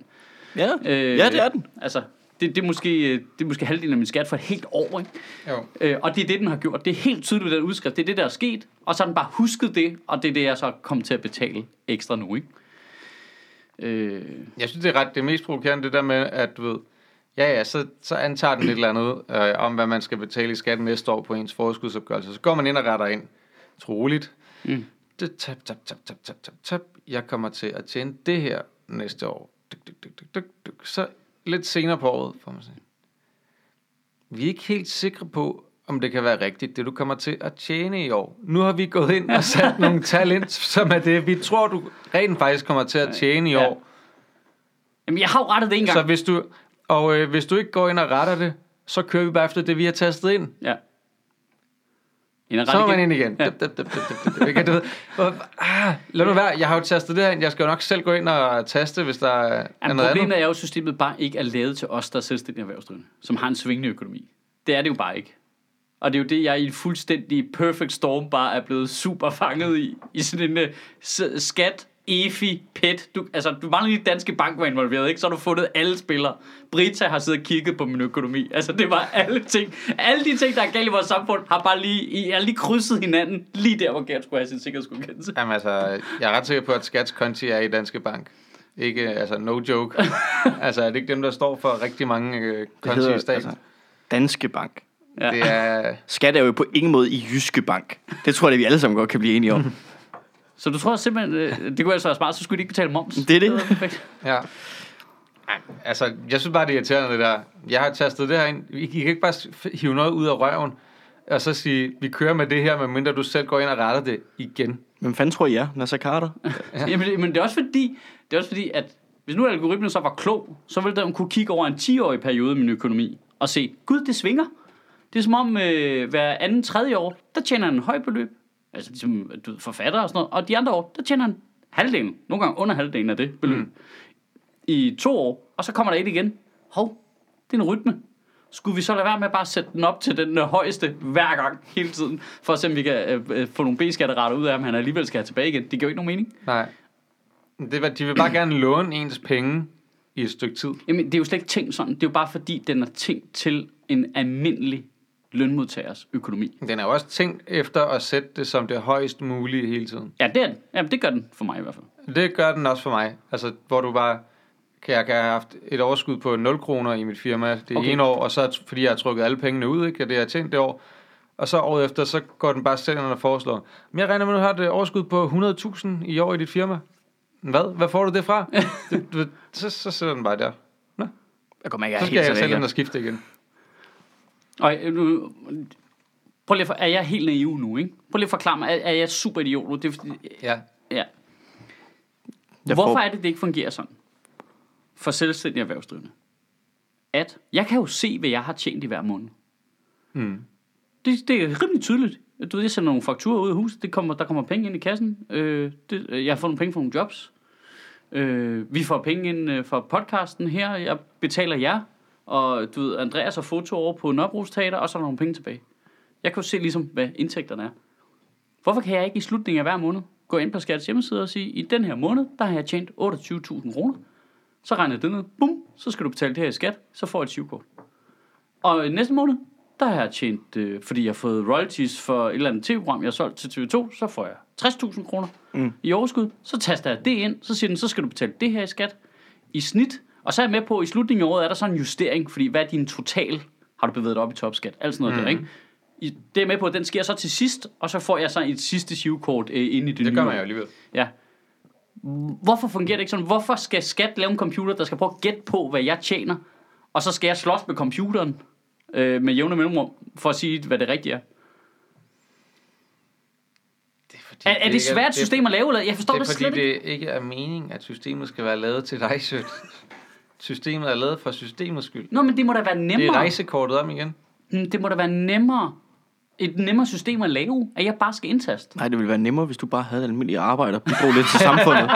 Speaker 3: Ja,
Speaker 1: Øh,
Speaker 3: ja det er den.
Speaker 1: Altså, det, det, er måske, det er måske halvdelen af min skat for et helt år, ikke?
Speaker 2: Jo.
Speaker 1: Øh, og det er det, den har gjort. Det er helt tydeligt ved den udskrift. Det er det, der er sket. Og så har den bare husket det, og det er det, jeg så kommer til at betale ekstra nu, ikke? Øh,
Speaker 2: Jeg synes, det er ret det er mest provokerende, det der med, at du ved, ja ja, så, så antager den et eller andet øh, om, hvad man skal betale i skat næste år på ens forskudsopgørelse. Så går man ind og retter ind. Troligt.
Speaker 1: Mm.
Speaker 2: det tab, tab, tab, tab, tab, tab, tab. Jeg kommer til at tjene det her næste år. Dyk, dyk, dyk, dyk, dyk. Så lidt senere på året får man sige. Vi er ikke helt sikre på, om det kan være rigtigt, det du kommer til at tjene i år. Nu har vi gået ind og sat nogle tal ind, som er det, vi tror, du rent faktisk kommer til at tjene i
Speaker 1: Ja.
Speaker 2: år.
Speaker 1: Jamen, jeg har jo rettet det en gang.
Speaker 2: Så hvis du, og øh, hvis du ikke går ind og retter det, så kører vi bare efter det, vi har tastet ind.
Speaker 1: Ja. Ind
Speaker 2: Så er man ind igen.
Speaker 1: Ja.
Speaker 2: Ja. Dip, dip, dip? Du ah, lad nu være, jeg har jo tastet det her ind. Jeg skal jo nok selv gå ind og taste, hvis der er
Speaker 1: Jamen,
Speaker 2: noget
Speaker 1: problemet
Speaker 2: andet.
Speaker 1: er jo, at systemet bare ikke er lavet til os, der er selvstændige erhvervsdrivende, som har en svingende økonomi. Det er det jo bare ikke. Og det er jo det, jeg i en fuldstændig perfect storm bare er blevet super fanget i. I sådan en uh, skat, EFI, PET. Du, altså, du mangler lige danske bank var involveret, ikke? Så har du fundet alle spillere. Brita har siddet og kigget på min økonomi. Altså, det var alle ting. Alle de ting, der er galt i vores samfund, har bare lige, I har lige krydset hinanden. Lige der, hvor Gert skulle have sin sikkerhedsgodkendelse.
Speaker 2: Jamen altså, jeg er ret sikker på, at Skats konti er i Danske Bank. Ikke, altså, no joke. altså, er det ikke dem, der står for rigtig mange øh,
Speaker 3: Det
Speaker 2: konti
Speaker 3: hedder,
Speaker 2: i staten?
Speaker 3: altså, Danske Bank.
Speaker 1: Ja.
Speaker 2: Det er...
Speaker 3: Skat er jo på ingen måde i Jyske Bank. Det tror jeg, vi alle sammen godt kan blive enige om.
Speaker 1: Så du tror simpelthen, øh, det kunne altså være smart, så skulle de ikke betale moms.
Speaker 3: Det er det.
Speaker 1: perfekt.
Speaker 2: Ja. Altså, jeg synes bare, det er irriterende, det der. Jeg har tastet det her ind. I, I kan ikke bare hive noget ud af røven, og så sige, vi kører med det her, medmindre du selv går ind og retter det igen.
Speaker 3: Hvem fanden tror I er? Nasser Carter?
Speaker 1: Jamen, det- men det er også fordi, det er også fordi, at hvis nu algoritmen så var klog, så ville den kunne kigge over en 10-årig periode i min økonomi og se, gud, det svinger. Det er som om øh, hver anden, tredje år, der tjener han en høj beløb. Altså ligesom du ved, forfatter og sådan noget. Og de andre år, der tjener han halvdelen. Nogle gange under halvdelen af det beløb. Mm. I to år, og så kommer der et igen. Hov, det er en rytme. Skulle vi så lade være med bare at sætte den op til den øh, højeste hver gang, hele tiden, for at se, om vi kan øh, øh, få nogle B-skatteretter ud af, om han alligevel skal have tilbage igen. Det giver jo ikke nogen mening.
Speaker 2: Nej. Det, var- de vil bare gerne låne ens penge i et stykke tid.
Speaker 1: Jamen, det er jo slet ikke tænkt sådan. Det er jo bare fordi, den er tænkt til en almindelig lønmodtagers økonomi.
Speaker 2: Den er jo også tænkt efter at sætte det som det højst mulige hele tiden.
Speaker 1: Ja, det er den. Jamen, det gør den for mig i hvert fald.
Speaker 2: Det gør den også for mig. Altså, hvor du bare... Kan jeg kan have haft et overskud på 0 kroner i mit firma det
Speaker 1: Okay.
Speaker 2: ene år, og så fordi jeg har trukket alle pengene ud, ikke, og det har jeg tjent det år. Og så året efter, så går den bare selv og foreslår, men jeg regner med, at du har et overskud på 100.000 i år i dit firma. Hvad? Hvad får du det fra? det, du, så, så sidder den bare der.
Speaker 3: Jeg kommer ikke
Speaker 2: Så skal jeg selv ind og skifte igen.
Speaker 1: Og øh, nu, prøv lige for, er jeg helt naiv nu, ikke? Prøv lige at forklare mig, er, er jeg super idiot nu? Det er fordi,
Speaker 2: Ja.
Speaker 1: ja.
Speaker 3: Jeg
Speaker 1: Hvorfor
Speaker 3: får-
Speaker 1: er det, det ikke fungerer sådan? For selvstændige erhvervsdrivende. At jeg kan jo se, hvad jeg har tjent i hver måned.
Speaker 2: Mm.
Speaker 1: Det, det er rimelig tydeligt. Du ved, jeg sender nogle fakturer ud af huset, det kommer, der kommer penge ind i kassen. Øh, det, jeg har fået nogle penge fra nogle jobs. Øh, vi får penge ind øh, fra podcasten her. Jeg betaler jer. Og du ved, Andreas har foto over på Nørrebrogsteater, og så er der nogle penge tilbage. Jeg kan jo se ligesom, hvad indtægterne er. Hvorfor kan jeg ikke i slutningen af hver måned gå ind på Skats hjemmeside og sige, i den her måned, der har jeg tjent 28.000 kroner. Så regner det ned. Bum, så skal du betale det her i skat. Så får jeg et 20 kort. Og næste måned, der har jeg tjent, øh, fordi jeg har fået royalties for et eller andet tv-program, jeg har solgt til TV2, så får jeg 60.000 kroner mm. i overskud. Så taster jeg det ind, så siger den, så skal du betale det her i skat i snit. Og så er jeg med på, at i slutningen af året er der sådan en justering, fordi hvad er din total, har du bevæget dig op i topskat, alt sådan noget mm. der, ikke? I, det er med på, at den sker så til sidst, og så får jeg så et sidste sivkort øh, ind i det,
Speaker 2: Det
Speaker 1: nye
Speaker 2: gør
Speaker 1: år.
Speaker 2: man jo alligevel.
Speaker 1: Ja. Hvorfor fungerer det ikke sådan? Hvorfor skal skat lave en computer, der skal prøve at gætte på, hvad jeg tjener? Og så skal jeg slås med computeren øh, med jævne mellemrum, for at sige, hvad det rigtige er.
Speaker 2: Det er, fordi,
Speaker 1: Er, er det
Speaker 2: ikke
Speaker 1: svært system at lave, eller? Jeg forstår
Speaker 2: det
Speaker 1: det,
Speaker 2: er
Speaker 1: slet
Speaker 2: fordi,
Speaker 1: ikke.
Speaker 2: det ikke er meningen, at systemet skal være lavet til dig, sødt. Systemet er lavet for systemets skyld.
Speaker 1: Nå, men det må da være
Speaker 2: Det er
Speaker 1: nemmere.
Speaker 2: rejsekortet om igen.
Speaker 1: Mm, Det må da være nemmere. Et nemmere system at lave, at jeg bare skal indtaste.
Speaker 3: Nej, det ville være nemmere, hvis du bare havde et almindeligt arbejde og bidrog lidt til samfundet.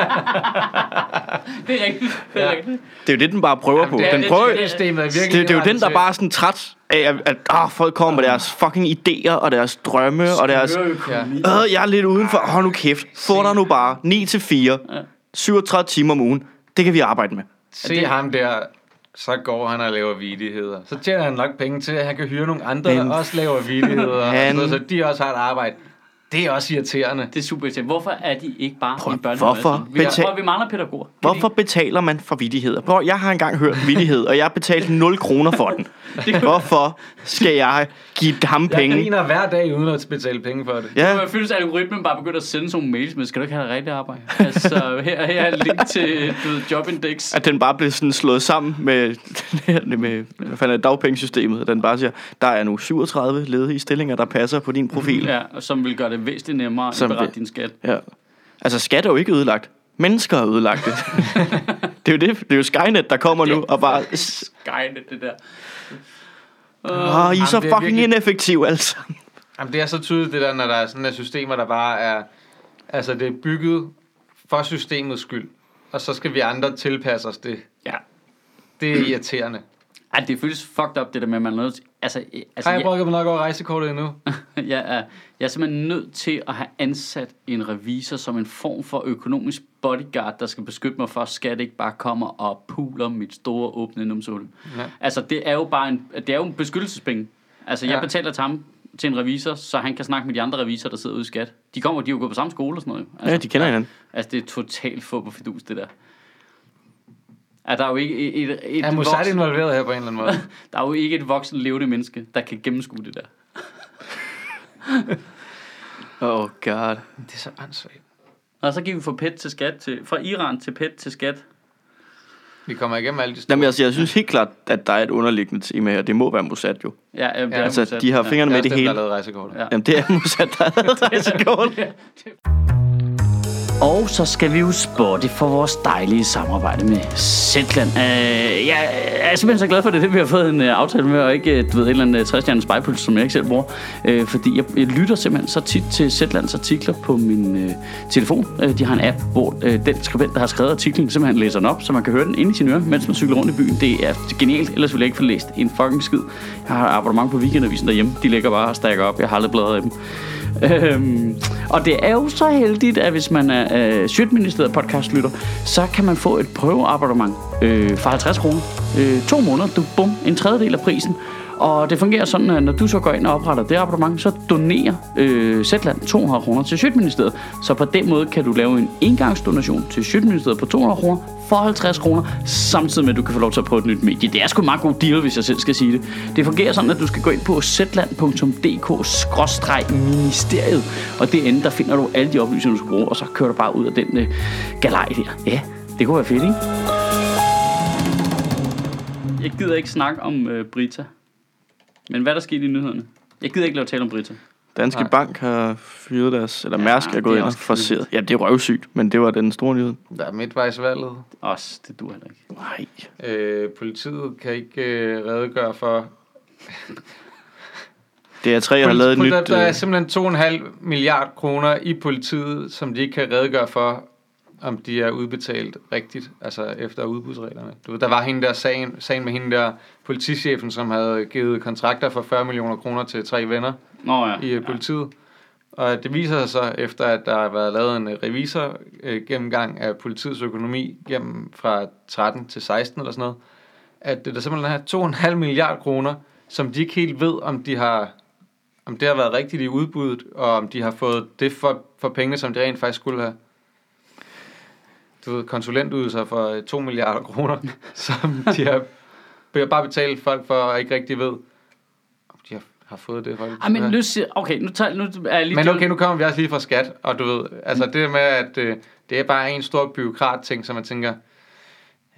Speaker 1: Det er rigtigt. Det er
Speaker 2: Ja.
Speaker 1: rigtigt.
Speaker 3: Det er jo det, den bare prøver på.
Speaker 2: det er
Speaker 3: Den
Speaker 2: det,
Speaker 3: prøver,
Speaker 2: det, er virkelig
Speaker 3: det, det er jo den, der bare er sådan træt af, at, at ah, folk kommer med deres fucking idéer og deres drømme og deres...
Speaker 2: Ja.
Speaker 3: Øh, jeg er lidt udenfor. Hold nu kæft. Få dig nu bare 9 til 4. 37 timer om ugen. Det kan vi arbejde med.
Speaker 2: Se ham der, så går han og laver vidigheder. Så tjener han nok penge til, at han kan hyre nogle andre,
Speaker 3: Men
Speaker 2: der også laver vidigheder.
Speaker 3: han-
Speaker 2: Han... Så de også har et arbejde. Det er også irriterende.
Speaker 1: Det er super irriterende. Hvorfor er de ikke bare
Speaker 3: Prøv,
Speaker 1: en børnehave?
Speaker 3: hvorfor
Speaker 1: Vi,
Speaker 3: betal-
Speaker 1: prøv, vi mangler pædagoger. Kan
Speaker 3: Hvorfor betaler man for vittigheder? Prøv, jeg har engang hørt vittighed, og jeg betalte 0 kroner for den. Hvorfor skal jeg give ham
Speaker 2: Jeg
Speaker 3: penge?
Speaker 2: griner hver dag uden at betale penge for det.
Speaker 1: Ja. Jeg føles, at algoritmen bare begynder at sende sådan nogle mails, men skal du ikke have det rigtige arbejde? Altså, her, her er en link til du ved, Jobindex.
Speaker 3: at den bare blev sådan slået sammen med, med hvad fanden er det, dagpengesystemet. Den bare siger, der er nu 37 ledige stillinger, der passer på din profil.
Speaker 1: Ja, og som vil gøre det væsentligt nemmere at berette din skat.
Speaker 3: Ja. Altså, skat er jo ikke ødelagt. Mennesker er ødelagt. det er jo det. Det er jo Skynet, der kommer nu og bare...
Speaker 1: Skynet, det der.
Speaker 3: Åh, I er så
Speaker 2: Jamen, det
Speaker 3: fucking
Speaker 2: virkelig-
Speaker 3: ineffektive, altså.
Speaker 2: Jamen, det er så tydeligt, det der, når der er sådan nogle systemer, der bare er... Altså, det er bygget for systemets skyld. Og så skal vi andre tilpasse os det.
Speaker 1: Ja.
Speaker 2: Det er irriterende.
Speaker 1: Ej, det føles fucked up, det der med, at man er nødt til... Altså, øh, altså
Speaker 2: Har jeg brugt mig nok over rejsekortet endnu?
Speaker 1: jeg, er, jeg er simpelthen nødt til at have ansat en revisor som en form for økonomisk bodyguard, der skal beskytte mig for, at skat ikke bare kommer og puler mit store åbne numsehul.
Speaker 2: Ja.
Speaker 1: Altså, det er jo bare en, det er jo en beskyttelsespenge. Altså, jeg
Speaker 2: Ja.
Speaker 1: betaler til ham til en revisor, så han kan snakke med de andre revisorer, der sidder ude i skat. De kommer, de er jo gået på samme skole og sådan noget. Altså,
Speaker 3: Ja, de kender hinanden.
Speaker 1: Altså, det er totalt få på fidus, det der. Er der er jo ikke et, et, et
Speaker 2: Er Mossad
Speaker 1: voksen,
Speaker 2: involveret her på en eller anden måde?
Speaker 1: der er jo ikke et voksen levende menneske, der kan gennemskue det der.
Speaker 3: Oh god.
Speaker 2: Det er så åndssvagt.
Speaker 1: Og så gik vi fra pet til skat til, fra Iran til pet til skat.
Speaker 2: Vi kommer igennem alle de store...
Speaker 3: Jamen, altså, jeg synes helt klart, at der er et underliggende tema her. Det må være Mossad jo.
Speaker 1: Ja, ja, det
Speaker 2: Ja,
Speaker 1: er
Speaker 3: Altså,
Speaker 1: Mossad.
Speaker 3: de har
Speaker 1: ja.
Speaker 3: fingrene
Speaker 2: det er
Speaker 3: med det
Speaker 2: også dem, der
Speaker 3: hele.
Speaker 2: har lavet rejsekortet.
Speaker 1: Ja.
Speaker 3: Jamen, det er Mossad, der har rejsekort.
Speaker 1: Og så skal vi jo spotte for vores dejlige samarbejde med Zetland. Uh, jeg er simpelthen så glad for det, det vi har fået en uh, aftale med, og ikke øh, du ved, et eller andet 60 spejpuls, som jeg ikke selv bruger. Uh, fordi jeg, jeg lytter simpelthen så tit til Zetlands artikler på min uh, telefon. Uh, de har en app, hvor uh, den skribent, der har skrevet artiklen, simpelthen læser den op, så man kan høre den inde i sin øre, mens man cykler rundt i byen. Det er genialt, ellers ville jeg ikke få læst en fucking skid. Jeg har abonnement på weekendavisen derhjemme. De ligger bare og stakker op. Jeg har aldrig bladret i dem. Øhm, og det er jo så heldigt, at hvis man er øh, Sjøtministeriet podcastlytter, så kan man få et prøveabonnement øh, for 50 kroner. Øh, to måneder, du bum, en tredjedel af prisen. Og det fungerer sådan, at når du så går ind og opretter det abonnement, så donerer øh, Zetland 200 kroner til Sjøtministeriet. Så på den måde kan du lave en engangsdonation til Sjøtministeriet på 200 kroner for 50 kroner, samtidig med, at du kan få lov til at prøve et nyt medie. Det er sgu en meget god deal, hvis jeg selv skal sige det. Det fungerer sådan, at du skal gå ind på zetland.dk-ministeriet, og derinde, der finder du alle de oplysninger, du skal bruge, og så kører du bare ud af den øh, galej der. Ja, det kunne være fedt, ikke? Jeg gider ikke snakke om øh, Brita. Men hvad er der sket i nyhederne? Jeg gider ikke lave tale om Brita.
Speaker 3: Danske
Speaker 2: Nej.
Speaker 3: Bank har fyret deres, eller
Speaker 1: Ja,
Speaker 3: Mærsk er gået ind og forseret. Ja, det er røvsygt, men det var den store nyhed.
Speaker 2: Der er midtvejsvalget.
Speaker 1: Også, det duer heller ikke.
Speaker 3: Nej.
Speaker 2: Øh, politiet kan ikke øh, redegøre for...
Speaker 3: Det er tre, har lavet et nyt...
Speaker 2: Der, der er
Speaker 3: øh,
Speaker 2: simpelthen 2,5 milliard kroner i politiet, som de ikke kan redegøre for, om de er udbetalt rigtigt, altså efter udbudsreglerne. Du ved, der var hende der sagen, sagen med hende der politichefen, som havde givet kontrakter for 40 millioner kroner til tre venner
Speaker 1: Nå ja.
Speaker 2: i øh, politiet. Og det viser sig så, efter at der har været lavet en øh, revisor øh, gennemgang af politiets økonomi gennem fra 13 til 16 eller sådan noget, at det der simpelthen er 2,5 milliard kroner, som de ikke helt ved, om de har om det har været rigtigt i udbuddet, og om de har fået det for, for penge, som de rent faktisk skulle have. Du ved, konsulentydelser for øh, 2 milliarder kroner, som de har bare betalt folk for, og ikke rigtig ved, de har, har fået det. Folk,
Speaker 1: Ej, men nu siger, okay, nu, tager, nu er jeg lige...
Speaker 2: men okay, nu kommer vi også lige fra skat, og du ved, altså det med, at øh, det er bare en stor byråkrat ting, som man tænker,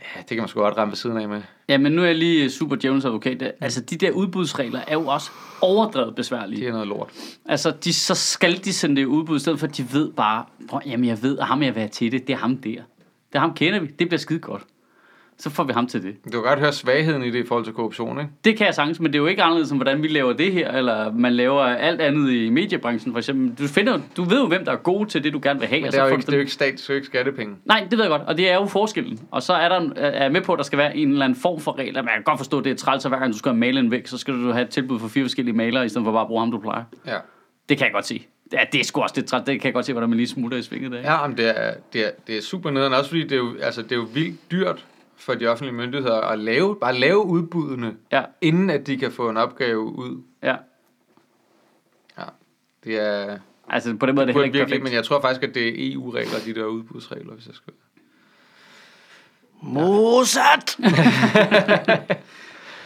Speaker 2: ja, det kan man sgu godt ramme ved siden af med.
Speaker 1: Ja, men nu er jeg lige super djævelens advokat. Altså, de der udbudsregler er jo også overdrevet
Speaker 2: Det
Speaker 1: besværlige.
Speaker 2: er noget lort.
Speaker 1: Altså, de, så skal de sende det udbud, i stedet for at de ved bare, "Prøv, jamen jeg ved, at ham jeg vil have til det, det er ham der. Det er ham kender vi, det bliver skide godt. Så får vi ham til det.
Speaker 2: Du kan godt høre svagheden i det i forhold til korruption, ikke?
Speaker 1: Det kan jeg sagtens, men det er jo ikke anderledes, end hvordan vi laver det her, eller man laver alt andet i mediebranchen, for eksempel. Du, finder, du ved jo, hvem der er god til det, du gerne vil have.
Speaker 2: Men det er,
Speaker 1: så
Speaker 2: jo ikke, det er jo ikke stat, det er jo ikke skattepenge.
Speaker 1: Nej, det ved jeg godt, og det er jo forskellen. Og så er der er med på, at der skal være en eller anden form for regler. Jeg kan godt forstå, at det er træls, at hver gang du skal have malen væk, så skal du have et tilbud for fire forskellige malere, i stedet for bare at bruge ham, du plejer.
Speaker 2: Ja.
Speaker 1: Det kan jeg godt se. Ja, det er sgu også lidt træls. Det kan jeg godt se, hvordan man lige smutter i svinget der.
Speaker 2: Ja, men det er, det er, det er super nederen, også fordi det er, jo, altså, det er jo vildt dyrt for de offentlige myndigheder at lave, bare lave udbuddene,
Speaker 1: Ja,
Speaker 2: inden at de kan få en opgave ud.
Speaker 1: ja.
Speaker 2: Ja, det er...
Speaker 1: Altså, på den måde er det
Speaker 2: Det
Speaker 1: heller ikke
Speaker 2: virkelig,
Speaker 1: perfekt.
Speaker 2: men jeg tror faktisk, at det er EU-regler, de der udbudsregler, hvis jeg skal.
Speaker 3: Modsat!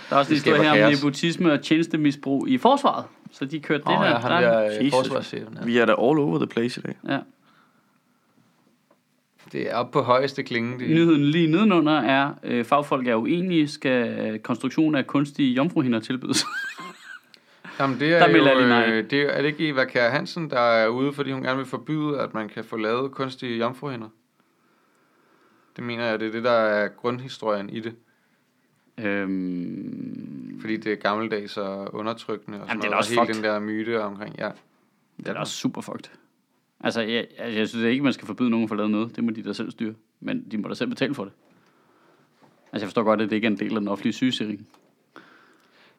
Speaker 1: Der er også
Speaker 2: Det
Speaker 1: historie her om nepotisme og tjenestemisbrug i forsvaret. Så de kørte det
Speaker 2: Åh,
Speaker 1: her.
Speaker 2: ja, ham
Speaker 1: der,
Speaker 2: der
Speaker 3: Jesus.
Speaker 2: øh, forsvarschefen. Ja.
Speaker 3: Vi er da all over the place i dag.
Speaker 1: ja.
Speaker 2: Det er oppe på højeste klinge. Det.
Speaker 1: Nyheden lige nedenunder er, øh, fagfolk er uenige, skal øh, konstruktion af kunstige jomfruhinder tilbydes.
Speaker 2: Jamen, det
Speaker 1: Der
Speaker 2: er,
Speaker 1: melder
Speaker 2: jo, øh, det er, er det ikke Eva Kjær Hansen, der er ude, fordi hun gerne vil forbyde, at man kan få lavet kunstige jomfruhinder? Det mener jeg, det er det, der er grundhistorien i det.
Speaker 1: øhm,
Speaker 2: Fordi det er gammeldags og undertrykkende og sådan
Speaker 1: Jamen, det er
Speaker 2: noget.
Speaker 1: også
Speaker 2: og hele
Speaker 1: fucked.
Speaker 2: den der myte omkring, ja.
Speaker 1: det er da også super fucked. Altså, jeg, altså, jeg synes ikke, man skal forbyde nogen at få lavet noget. Det må de da selv styre. Men de må da selv betale for det. Altså, jeg forstår godt, at det ikke er en del af den offentlige sygesikring.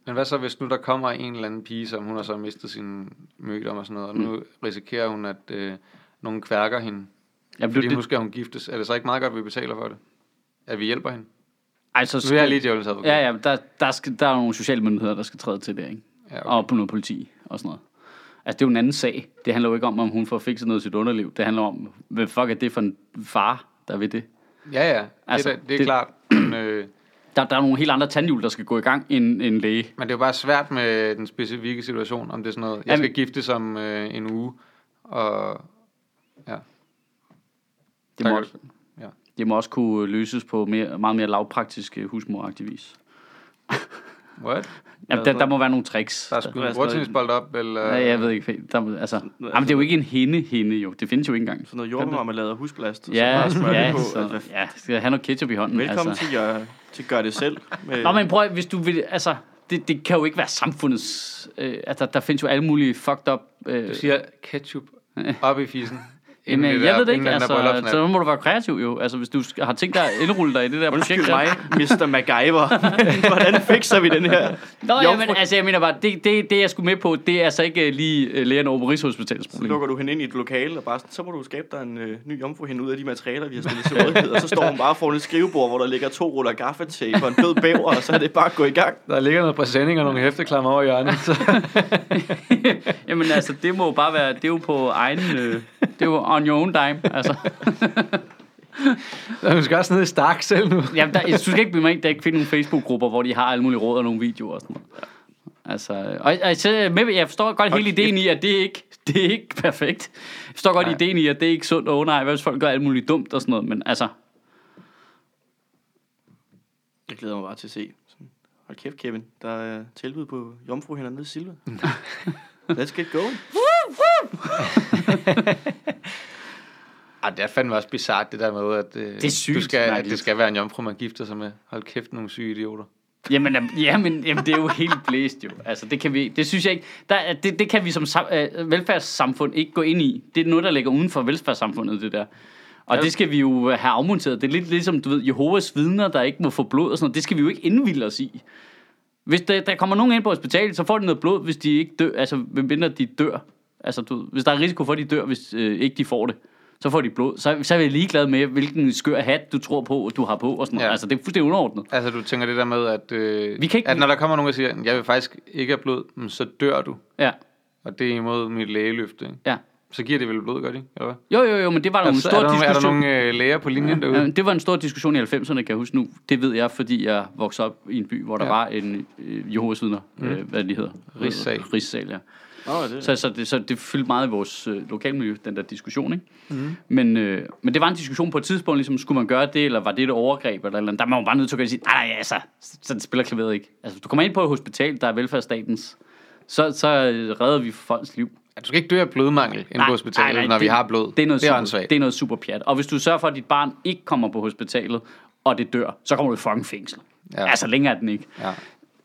Speaker 2: Men hvad så, hvis nu der kommer en eller anden pige, som hun har så mistet sin mødom og sådan noget, og nu risikerer hun, at øh, nogen kværker hende,
Speaker 1: Jamen,
Speaker 2: fordi
Speaker 1: det,
Speaker 2: nu skal hun giftes. Er det så ikke meget godt, at vi betaler for det? At vi hjælper hende?
Speaker 1: altså,
Speaker 2: Nu er jeg lige djævelens advokat.
Speaker 1: Ja, ja, der, der, skal, der er nogle sociale myndigheder, der skal træde til det, ikke?
Speaker 2: ja okay.
Speaker 1: Og på noget politi og sådan noget. Altså, det er jo en anden sag. Det handler jo ikke om, om hun får fikset noget i sit underliv. Det handler om, hvad fuck er det for en far, der ved det?
Speaker 2: ja, ja. Det,
Speaker 1: Altså,
Speaker 2: det, det er
Speaker 1: det-
Speaker 2: klart. Men, øh,
Speaker 1: Der, der er nogle helt andre tandhjul, der skal gå i gang end en læge.
Speaker 2: men det er jo bare svært med den specifikke situation, om det er sådan noget, jeg
Speaker 1: Jamen-
Speaker 2: skal gifte som øh, en uge, og ja.
Speaker 1: Det må, også,
Speaker 2: Ja.
Speaker 1: det må også kunne løses på mere, meget mere lavpraktisk øh, husmoragtig vis.
Speaker 2: What?
Speaker 1: Jamen, der, der må være nogle tricks.
Speaker 2: Der er skudt
Speaker 4: Hvad er
Speaker 2: en bordtennisbold op, eller...
Speaker 1: Ja, jeg ved ikke. Der, må- altså, jamen, det er jo ikke en hende, hende jo. Det findes jo ikke engang.
Speaker 4: Sådan noget jordbærmarmelade og husblast. og så
Speaker 1: Ja, ja,
Speaker 4: på.
Speaker 1: så,
Speaker 4: Altså,
Speaker 1: ja, skal jeg have noget ketchup i hånden.
Speaker 4: Velkommen
Speaker 1: altså.
Speaker 4: til, gør, til Gør det selv. Med,
Speaker 1: Nå, men prøv at- hvis du vil, altså, det, det kan jo ikke være samfundets, øh, altså, der findes jo alle mulige fucked up, øh,
Speaker 2: Du siger ketchup op i fissen.
Speaker 1: Jamen, jeg ved det ikke,
Speaker 2: der
Speaker 1: altså, så må du være kreativ jo. Altså, hvis du har tænkt dig at indrulle dig i det der projekt.
Speaker 4: Undskyld
Speaker 1: der.
Speaker 4: mig, Mr. MacGyver. Hvordan fikser vi den her?
Speaker 1: Nå, ja,
Speaker 4: Jomfru-
Speaker 1: men altså, jeg mener bare, det, det, det jeg skulle med på, det er altså ikke øh, lige øh, lægerne over på Rigshospitalets
Speaker 4: Så
Speaker 1: problem.
Speaker 4: lukker du hende ind i et lokale, og bare så må du skabe dig en øh, ny jomfru hende ud af de materialer, vi har stillet til rådighed. Og så står hun bare foran et skrivebord, hvor der ligger to ruller gaffatape og en død bæver, og så er det bare at gå i gang.
Speaker 2: Der ligger noget præsending og nogle hæfteklammer over i hjørnet. Så.
Speaker 1: Jamen altså, det må jo bare være, det er jo på egen, øh, det er jo on your own dime. Altså,
Speaker 2: Du skal også ned i Stark selv nu.
Speaker 1: jamen, der, jeg synes ikke, at man der ikke finde nogle Facebook-grupper, hvor de har alle mulige råd og nogle videoer og sådan noget. Altså, og, og så, med, jeg forstår godt hele ideen i, at det er ikke, det er ikke perfekt. Jeg forstår godt
Speaker 2: Nej.
Speaker 1: ideen i, at det er ikke sundt. Åh oh, nej, hvad hvis folk gør alt muligt dumt og sådan noget, men altså,
Speaker 4: Jeg glæder mig bare til at se. Sådan, Hold kæft, Kevin. Der er tilbud på jomfruhinder nede i Silva. Let's get going.
Speaker 2: Ej, det er fandme også bizart, det der med, at, øh,
Speaker 1: Det er sygt
Speaker 2: du skal, at det skal være en jomfru, man gifter sig med. Hold kæft, nogle syge idioter.
Speaker 1: Jamen, jamen, jamen, det er jo helt blæst jo. Altså, det kan vi, det synes jeg ikke, der, er- det, det kan vi som sam, øh, velfærdssamfund ikke gå ind i. Det er noget, der ligger uden for velfærdssamfundet, det der. Og
Speaker 2: Ja.
Speaker 1: det skal vi jo have afmonteret. Det er lidt ligesom, du ved, Jehovas vidner, der ikke må få blod og sådan noget. Det skal vi jo ikke indvilde os i. Hvis der, der kommer nogen ind på hospitalet, så får de noget blod, hvis de ikke dør. Altså, medmindre de dør. Altså, du, hvis der er risiko for, at de dør, hvis øh, ikke de får det, så får de blod. Så, så er jeg ligeglad med, hvilken skør hat du tror på, du har på og sådan noget.
Speaker 2: Ja.
Speaker 1: Altså, det er fuldstændig underordnet.
Speaker 2: Altså, du tænker det der med, at, øh,
Speaker 1: Vi kan ikke-
Speaker 2: at når der kommer nogen og siger, jeg vil faktisk ikke have blod, så dør du.
Speaker 1: Ja,
Speaker 2: Og det er imod mit lægeløfte. Ikke?
Speaker 1: ja.
Speaker 2: Så giver det vel blod, gør de? Eller hvad?
Speaker 1: Jo, jo, jo, men det var der jo en
Speaker 2: Altså,
Speaker 1: stor
Speaker 2: er, der nogle, er der
Speaker 1: diskussion.
Speaker 2: nogle øh, læger på linjen derude?
Speaker 1: Ja, det var en stor diskussion i 90'erne, kan jeg huske nu. Det ved jeg, fordi jeg voksede op i en by, hvor der
Speaker 2: Ja.
Speaker 1: var en øh, Jehovas vidner, mm. øh, hvad de hedder.
Speaker 2: Rigssal.
Speaker 1: Rigssal, ja.
Speaker 4: Nå, det,
Speaker 1: Så, så, det, så det fyldte meget i vores øh, lokalmiljø, den der diskussion, ikke? Mm. Men, øh, men det var en diskussion på et tidspunkt, ligesom, skulle man gøre det, eller var det et overgreb, eller, eller. Der var man bare nødt til at ind sige, nej, nej, altså, sådan spiller klaveret ikke. Altså, du kommer ind på et hospital, der er velfærdsstatens, så, så øh, redder vi folks liv.
Speaker 2: Ja, Du skal ikke dø af blodmangel inde på hospitalet, når vi har blod.
Speaker 1: Det er noget,
Speaker 2: det er
Speaker 1: super, det er noget super pjat. Og hvis du sørger for, at dit barn ikke kommer på hospitalet, og det dør, så kommer du i fucking fængsel. Ja. Altså, længere er den ikke.
Speaker 2: Ja.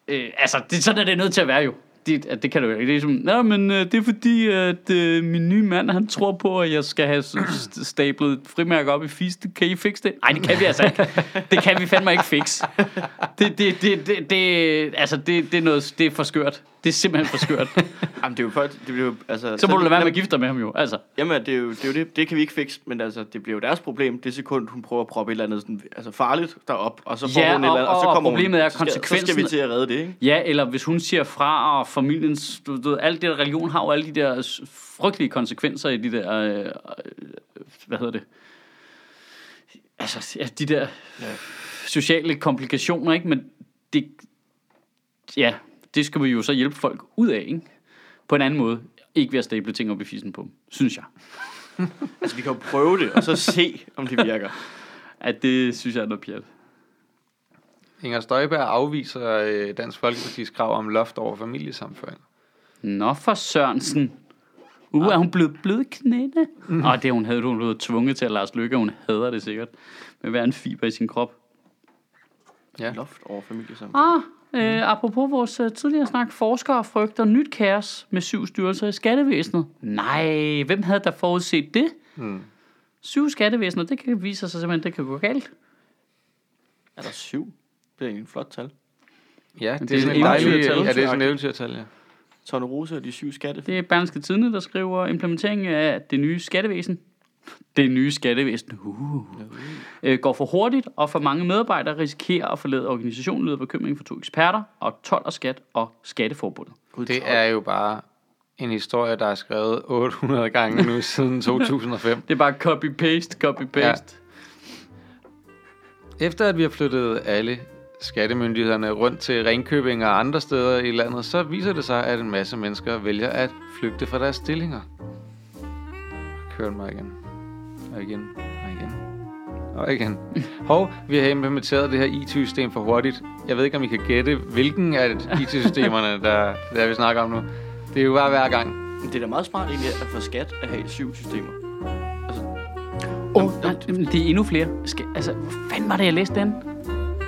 Speaker 1: Øh, altså, det, sådan er det nødt til at være jo. Det, at det kan du jo ikke. Det er ligesom, som, nej, men øh, det er fordi, at øh, min nye mand, han tror på, at jeg skal have st- stablet frimærker op i fiste. Kan I fikse det? Nej, det kan vi altså ikke. Det kan vi fandme ikke fikse. Det, det, det, det, det, altså, det, det, er noget, det er for skørt. Det er simpelthen for skørt.
Speaker 4: Jamen, det er jo folk, det bliver jo, altså...
Speaker 1: Så må du lade være med at gifte dig med ham jo. Altså.
Speaker 4: Jamen, det er, jo, det er jo det, det kan vi ikke fikse, men altså, det bliver jo deres problem, det sekund, hun prøver at proppe et eller andet sådan, altså farligt derop, og så får
Speaker 1: Ja,
Speaker 4: hun et eller andet,
Speaker 1: og-
Speaker 4: og, så kommer
Speaker 1: problemet
Speaker 4: hun,
Speaker 1: er
Speaker 4: så skal, så skal vi
Speaker 1: konsekvensen-
Speaker 4: til at redde det, ikke?
Speaker 1: Ja, eller hvis hun siger fra og familiens, du ved, alt det der religion har jo alle de der frygtelige konsekvenser i de der, øh, øh, hvad hedder det, altså ja, de der sociale komplikationer, ikke? Men det, ja, det skal vi jo så hjælpe folk ud af, ikke? På en anden måde. Ikke ved at stable ting op i fissen på dem, synes jeg.
Speaker 4: Altså, vi kan jo prøve det, og så se, om det virker.
Speaker 1: At det synes jeg er noget pjat.
Speaker 2: Inger Støjberg afviser øh, Dansk Folkepartis krav om loft over familiesamføring.
Speaker 1: Nå for Sørensen. Uh, er hun blevet blød i knæene? Mm. Og det hun havde hun blevet tvunget til at Lars Lykke, hun hader det sikkert. Med hver en fiber i sin krop.
Speaker 2: Ja.
Speaker 4: Loft over familie sammen.
Speaker 1: Ah, øh, apropos vores øh, tidligere snak, forskere frygter nyt kaos med syv styrelser i skattevæsenet. Nej, hvem havde der forudset det?
Speaker 2: Mm.
Speaker 1: Syv skattevæsener, det kan vise sig simpelthen, det kan gå galt.
Speaker 4: Er der syv? Det er egentlig en flot tal.
Speaker 2: Ja, det,
Speaker 1: det er
Speaker 2: er sådan
Speaker 1: et
Speaker 2: en dejlig...
Speaker 1: eventyrtal.
Speaker 2: Ja, det er sådan en eventyrtal, ja.
Speaker 4: Tone Rose og de syv skatte.
Speaker 1: Det er Berlingske Tidene, der skriver implementeringen af det nye skattevæsen. Det nye skattevæsen uh, øh, går for hurtigt, og for mange medarbejdere risikerer at forlade organisationen, lyder bekymring for to eksperter, og 12 og skat og skatteforbundet.
Speaker 2: Det er jo bare en historie, der er skrevet 800 gange nu siden 2005.
Speaker 1: Det er bare copy-paste, copy-paste.
Speaker 2: Efter at vi har flyttet alle skattemyndighederne rundt til Ringkøbing og andre steder i landet, så viser det sig, at en masse mennesker vælger at flygte fra deres stillinger. Kør den mig igen. Og igen. Og igen. Og igen. Hov, vi har implementeret det her IT-system for hurtigt. Jeg ved ikke, om I kan gætte, hvilken af IT-systemerne, der, der vi snakker om nu. Det er jo bare hver gang.
Speaker 4: Men det er da meget smart egentlig at få skat at have syv systemer.
Speaker 1: Åh, oh, nej, men det er endnu flere. Skal, altså, hvor fanden var det, jeg læste den?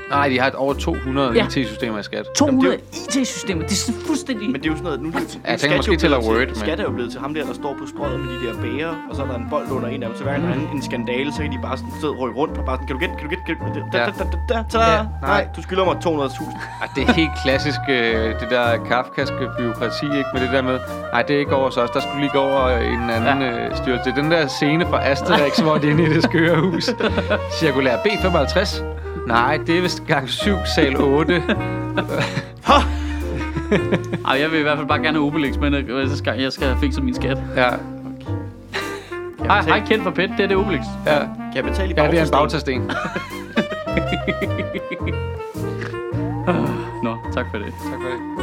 Speaker 2: Nej, de har et over 200
Speaker 1: Ja.
Speaker 2: IT-systemer i skat.
Speaker 1: 200 IT-systemer, det er sådan fuldstændig...
Speaker 4: Men det er jo sådan noget, nu, nu
Speaker 2: jeg tænker
Speaker 4: er
Speaker 2: måske
Speaker 4: jo blevet
Speaker 2: Word,
Speaker 4: til,
Speaker 2: men-
Speaker 4: Skat er jo blevet til ham der, der står på strøget med de der bager, og så er der en bold under en af dem. Så hver gang der er en, skandale, så kan de bare sådan sidde og rykke rundt og bare sådan, kan du gætte, kan du gætte, kan du gætte, da,
Speaker 2: Ja.
Speaker 4: da, da, da, da,
Speaker 2: Ja,
Speaker 4: da.
Speaker 2: nej.
Speaker 4: Du skylder mig 200.000.
Speaker 2: Ah, det er helt klassisk, øh, det der kafkaske byråkrati, ikke? Med det der med, nej, det er ikke over os, der skulle lige gå over en anden ja. øh, styrelse. Det er den der scene fra Asterix, hvor de er inde i det skøre hus. Cirkulær B55. Nej, det er vist gang 7, sal 8.
Speaker 1: Ej, jeg vil i hvert fald bare gerne have Obelix, men øh, så skal, jeg skal have fikset min skat.
Speaker 2: Ja,
Speaker 1: Hej, hej Kjeld fra PET, det er det Obelix.
Speaker 2: ja.
Speaker 4: Kan jeg betale i
Speaker 2: ja det er en
Speaker 4: bagtasten?
Speaker 2: bagtasten.
Speaker 1: Nå, tak for det.
Speaker 2: Tak for det.